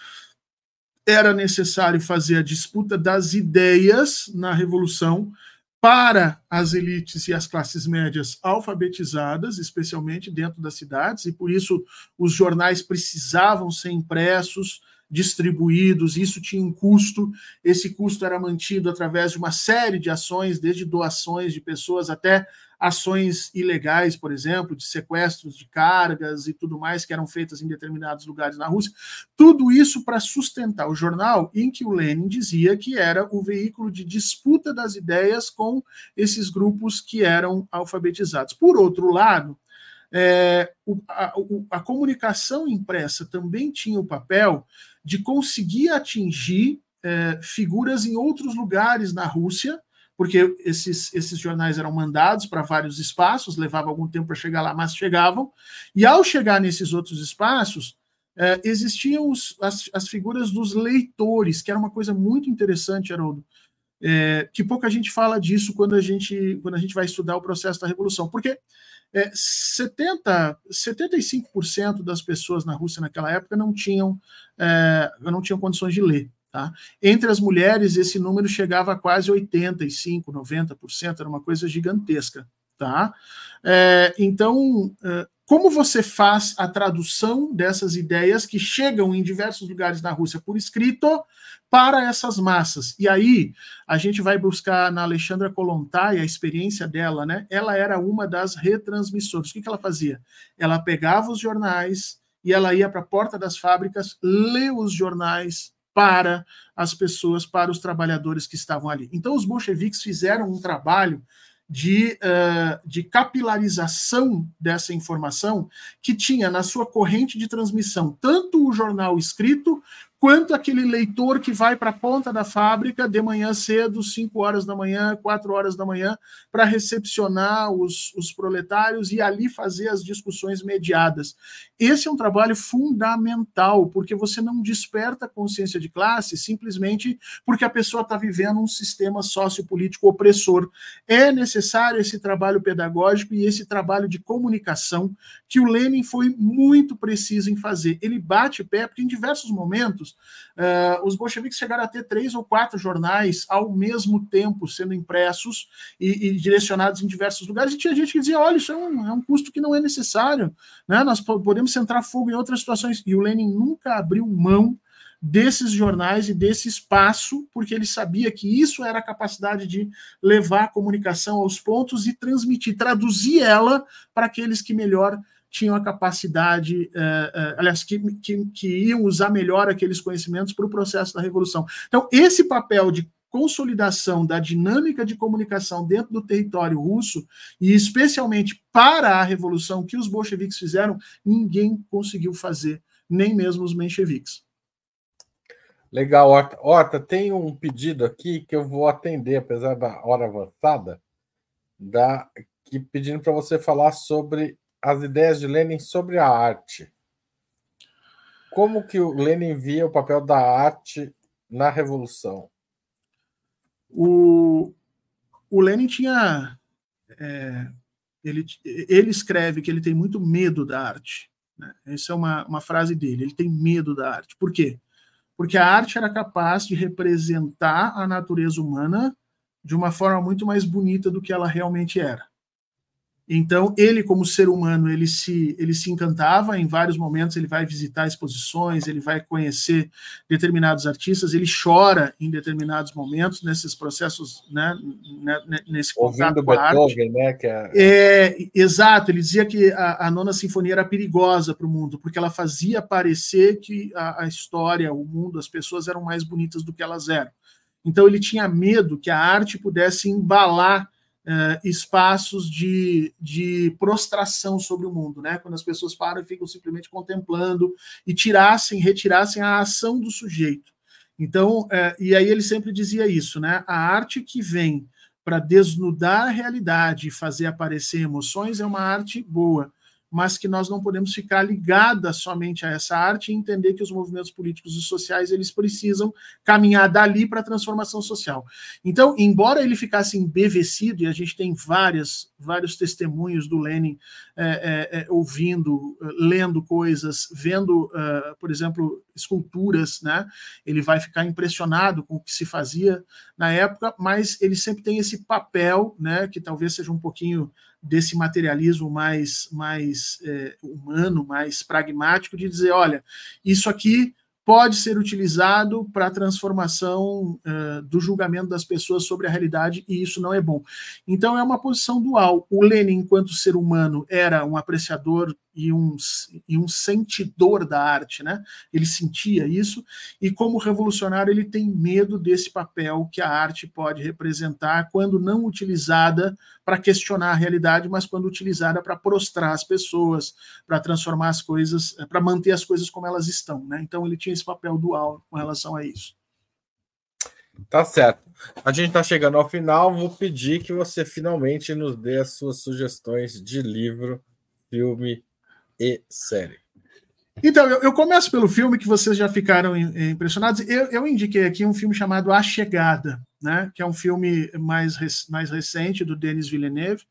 era necessário fazer a disputa das ideias na Revolução para as elites e as classes médias alfabetizadas, especialmente dentro das cidades, e por isso os jornais precisavam ser impressos, distribuídos, isso tinha um custo. Esse custo era mantido através de uma série de ações, desde doações de pessoas até ações ilegais, por exemplo, de sequestros de cargas e tudo mais que eram feitas em determinados lugares na Rússia. Tudo isso para sustentar o jornal em que o Lenin dizia que era o veículo de disputa das ideias com esses grupos que eram alfabetizados. Por outro lado, é, a, a comunicação impressa também tinha o papel de conseguir atingir é, figuras em outros lugares na Rússia porque esses, esses jornais eram mandados para vários espaços, levava algum tempo para chegar lá, mas chegavam, e ao chegar nesses outros espaços, é, existiam os, as, as figuras dos leitores, que era uma coisa muito interessante, Haroldo, é, que pouca gente fala disso quando a gente, quando a gente vai estudar o processo da Revolução, porque é, 70, 75% das pessoas na Rússia naquela época não tinham, é, não tinham condições de ler. Tá? Entre as mulheres, esse número chegava a quase 85%, 90%, era uma coisa gigantesca. Tá? É, então, é, como você faz a tradução dessas ideias que chegam em diversos lugares na Rússia por escrito para essas massas? E aí a gente vai buscar na Alexandra Kolontai a experiência dela, né? Ela era uma das retransmissoras. O que, que ela fazia? Ela pegava os jornais e ela ia para a porta das fábricas, ler os jornais para as pessoas, para os trabalhadores que estavam ali. Então, os bolcheviques fizeram um trabalho de, uh, de capilarização dessa informação que tinha na sua corrente de transmissão tanto o jornal escrito quanto aquele leitor que vai para a ponta da fábrica de manhã cedo, 5 horas da manhã, 4 horas da manhã, para recepcionar os, os proletários e ali fazer as discussões mediadas. Esse é um trabalho fundamental, porque você não desperta a consciência de classe simplesmente porque a pessoa está vivendo um sistema sociopolítico opressor. É necessário esse trabalho pedagógico e esse trabalho de comunicação que o Lenin foi muito preciso em fazer. Ele bate pé, porque em diversos momentos uh, os bolcheviques chegaram a ter três ou quatro jornais ao mesmo tempo sendo impressos e, e, direcionados em diversos lugares, e tinha gente que dizia: olha, isso é um, é um custo que não é necessário, né? nós podemos centrar fogo em outras situações. E o Lenin nunca abriu mão desses jornais e desse espaço, porque ele sabia que isso era a capacidade de levar a comunicação aos pontos e transmitir, traduzir ela para aqueles que melhor tinham a capacidade, eh, eh, aliás, que, que, que iam usar melhor aqueles conhecimentos para o processo da revolução. Então, esse papel de consolidação da dinâmica de comunicação dentro do território russo, e especialmente para a revolução que os bolcheviques fizeram, ninguém conseguiu fazer, nem mesmo os mencheviques. Legal, Horta. Horta, tem um pedido aqui que eu vou atender, apesar da hora avançada, da, que pedindo para você falar sobre as ideias de Lenin sobre a arte. Como que o Lenin via o papel da arte na Revolução? O, o Lenin tinha. É, ele, ele escreve que ele tem muito medo da arte. Né? Essa é uma, uma frase dele. Ele tem medo da arte. Por quê? Porque a arte era capaz de representar a natureza humana de uma forma muito mais bonita do que ela realmente era. Então, ele, como ser humano, ele se, ele se encantava em vários momentos, ele vai visitar exposições, ele vai conhecer determinados artistas, ele chora em determinados momentos nesses processos, né, né, né nesse contato Ouvindo com a Beethoven. Né, que é... é... exato, ele dizia que a, a nona sinfonia era perigosa para o mundo, porque ela fazia parecer que a, a história, o mundo, as pessoas eram mais bonitas do que elas eram. Então, ele tinha medo que a arte pudesse embalar uh, espaços de, de prostração sobre o mundo, né? Quando as pessoas param e ficam simplesmente contemplando e tirassem, retirassem a ação do sujeito. Então, uh, e aí ele sempre dizia isso, né? A arte que vem para desnudar a realidade e fazer aparecer emoções é uma arte boa mas que nós não podemos ficar ligada somente a essa arte e entender que os movimentos políticos e sociais eles precisam caminhar dali para a transformação social. Então, embora ele ficasse embevecido, e a gente tem várias, vários testemunhos do Lenin é, é, é, ouvindo, lendo coisas, vendo, uh, por exemplo, esculturas, né? Ele vai ficar impressionado com o que se fazia na época, mas ele sempre tem esse papel, né? Que talvez seja um pouquinho desse materialismo mais, mais é, humano, mais pragmático, de dizer, olha, isso aqui pode ser utilizado para a transformação uh, do julgamento das pessoas sobre a realidade, e isso não é bom. Então é uma posição dual. O Lenin, enquanto ser humano, era um apreciador e um, e um sentidor da arte, né? Ele sentia isso, e como revolucionário, ele tem medo desse papel que a arte pode representar quando não utilizada para questionar a realidade, mas quando utilizada para prostrar as pessoas, para transformar as coisas, para manter as coisas como elas estão, né? Então ele tinha esse papel dual com relação a isso. Tá certo. A gente está chegando ao final. Vou pedir que você finalmente nos dê as suas sugestões de livro, filme e série. Então, eu, eu, começo pelo filme que vocês já ficaram impressionados. Eu, eu, indiquei aqui um filme chamado A Chegada, né? que é um filme mais, mais recente do Denis Villeneuve,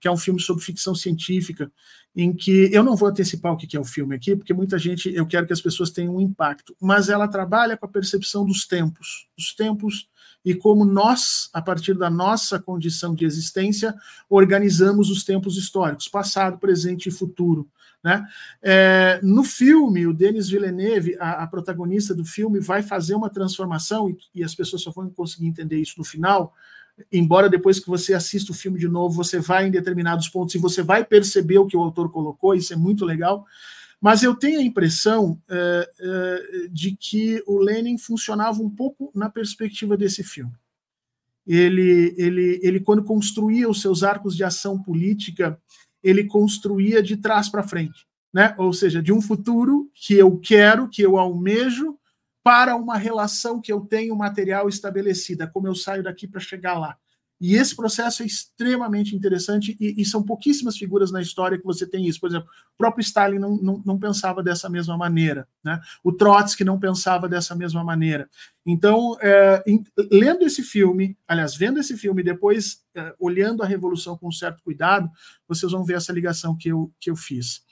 que é um filme sobre ficção científica, em que eu não vou antecipar o que é o filme aqui, porque muita gente, eu quero que as pessoas tenham um impacto, mas ela trabalha com a percepção dos tempos, dos tempos e como nós, a partir da nossa condição de existência, organizamos os tempos históricos, passado, presente e futuro. Né? É, no filme, o Denis Villeneuve, a, a, protagonista do filme, vai fazer uma transformação, e, e, as pessoas só vão conseguir entender isso no final, embora depois que você assista o filme de novo, você vai em determinados pontos e você vai perceber o que o autor colocou, isso é muito legal. Mas eu tenho a impressão é, é, de que o Lenin funcionava um pouco na perspectiva desse filme. Ele, ele, ele, quando construía os seus arcos de ação política, ele construía de trás para frente, né? Ou seja, de um futuro que eu quero, que eu almejo, para uma relação que eu tenho material estabelecida, como eu saio daqui para chegar lá. E esse processo é extremamente interessante e, e, são pouquíssimas figuras na história que você tem isso. Por exemplo, o próprio Stalin não, não, não, pensava dessa mesma maneira, né? o Trotsky não pensava dessa mesma maneira. Então, é, em, lendo esse filme, aliás, vendo esse filme depois é, olhando a Revolução com certo cuidado, vocês vão ver essa ligação que eu, que eu fiz.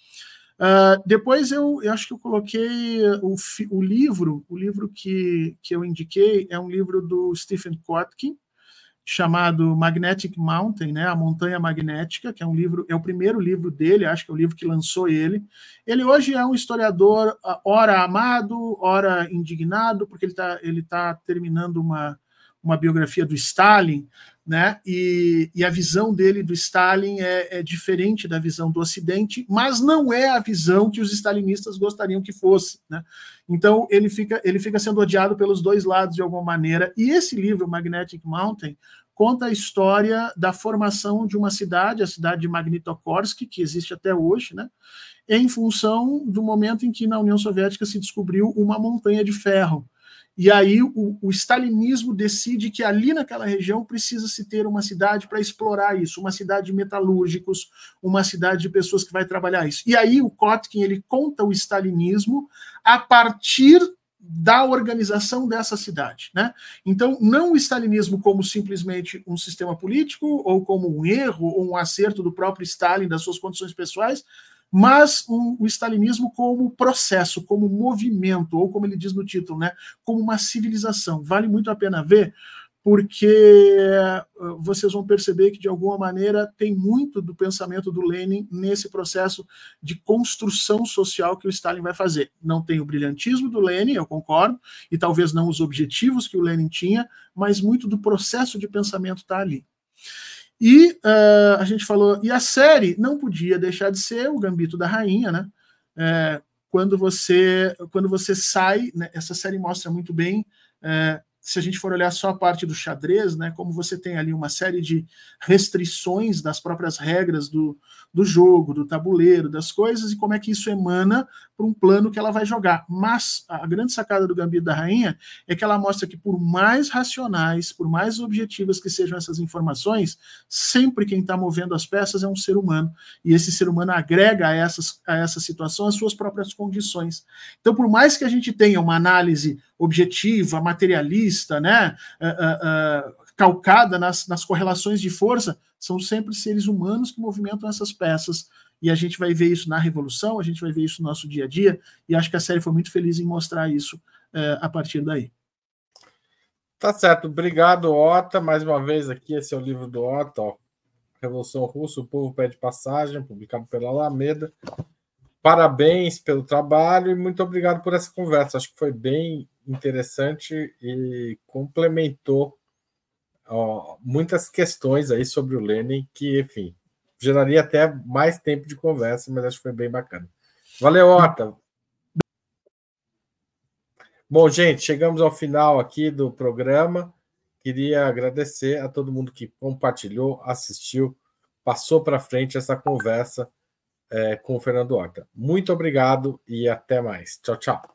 Uh, depois eu, eu, acho que eu coloquei o, o livro, o livro que, que eu indiquei é um livro do Stephen Kotkin, chamado Magnetic Mountain, né, a montanha magnética, que é um livro, é o primeiro livro dele, acho que é o livro que lançou ele. Ele hoje é um historiador, ora amado, ora indignado, porque ele está ele tá terminando uma, uma biografia do Stalin, né? E, e a visão dele do Stalin é, é, diferente da visão do Ocidente, mas não é a visão que os stalinistas gostariam que fosse, né? Então ele fica ele fica sendo odiado pelos dois lados de alguma maneira. E esse livro, Magnetic Mountain, conta a história da formação de uma cidade, a cidade de Magnitokorsk, que existe até hoje, né? Em função do momento em que na União Soviética se descobriu uma montanha de ferro e aí o, o stalinismo decide que ali naquela região precisa se ter uma cidade para explorar isso, uma cidade de metalúrgicos, uma cidade de pessoas que vai trabalhar isso. E aí o Kotkin ele conta o stalinismo a partir da organização dessa cidade, né? Então, não o stalinismo como simplesmente um sistema político ou como um erro ou um acerto do próprio Stalin das suas condições pessoais, mas o, o stalinismo como processo, como movimento, ou como ele diz no título, né, como uma civilização. Vale muito a pena ver, porque eh, vocês vão perceber que, de alguma maneira, tem muito do pensamento do Lenin nesse processo de construção social que o Stalin vai fazer. Não tem o brilhantismo do Lenin, eu concordo, e talvez não os objetivos que o Lenin tinha, mas muito do processo de pensamento está ali. E uh, a gente falou, e a série não podia deixar de ser o Gambito da Rainha, né? É, quando você quando você sai, né, essa série mostra muito bem é, se a gente for olhar só a parte do xadrez, né, como você tem ali uma série de restrições das próprias regras do, do jogo, do tabuleiro, das coisas, e como é que isso emana para um plano que ela vai jogar. Mas a grande sacada do Gambito da Rainha é que ela mostra que, por mais racionais, por mais objetivas que sejam essas informações, sempre quem está movendo as peças é um ser humano. E esse ser humano agrega a, essas, a essa situação as suas próprias condições. Então, por mais que a gente tenha uma análise objetiva, materialista, né? Uh, uh, uh, calcada nas, nas correlações de força, são sempre seres humanos que movimentam essas peças. E a gente vai ver isso na Revolução, a gente vai ver isso no nosso dia a dia, e acho que a série foi muito feliz em mostrar isso a partir daí. Tá certo, obrigado, Ota. Mais uma vez aqui, esse é o livro do Ota, ó. Revolução Russa, o Povo Pede Passagem, publicado pela Alameda. Parabéns pelo trabalho e muito obrigado por essa conversa. Acho que foi bem interessante e complementou ó, muitas questões aí sobre o Lenin, que, enfim, geraria até mais tempo de conversa, mas acho que foi bem bacana. Valeu, Ota! Bom, gente, chegamos ao final aqui do programa. Queria agradecer a todo mundo que compartilhou, assistiu, passou para frente essa conversa é, com o Fernando Horta. Muito obrigado e até mais. Tchau, tchau.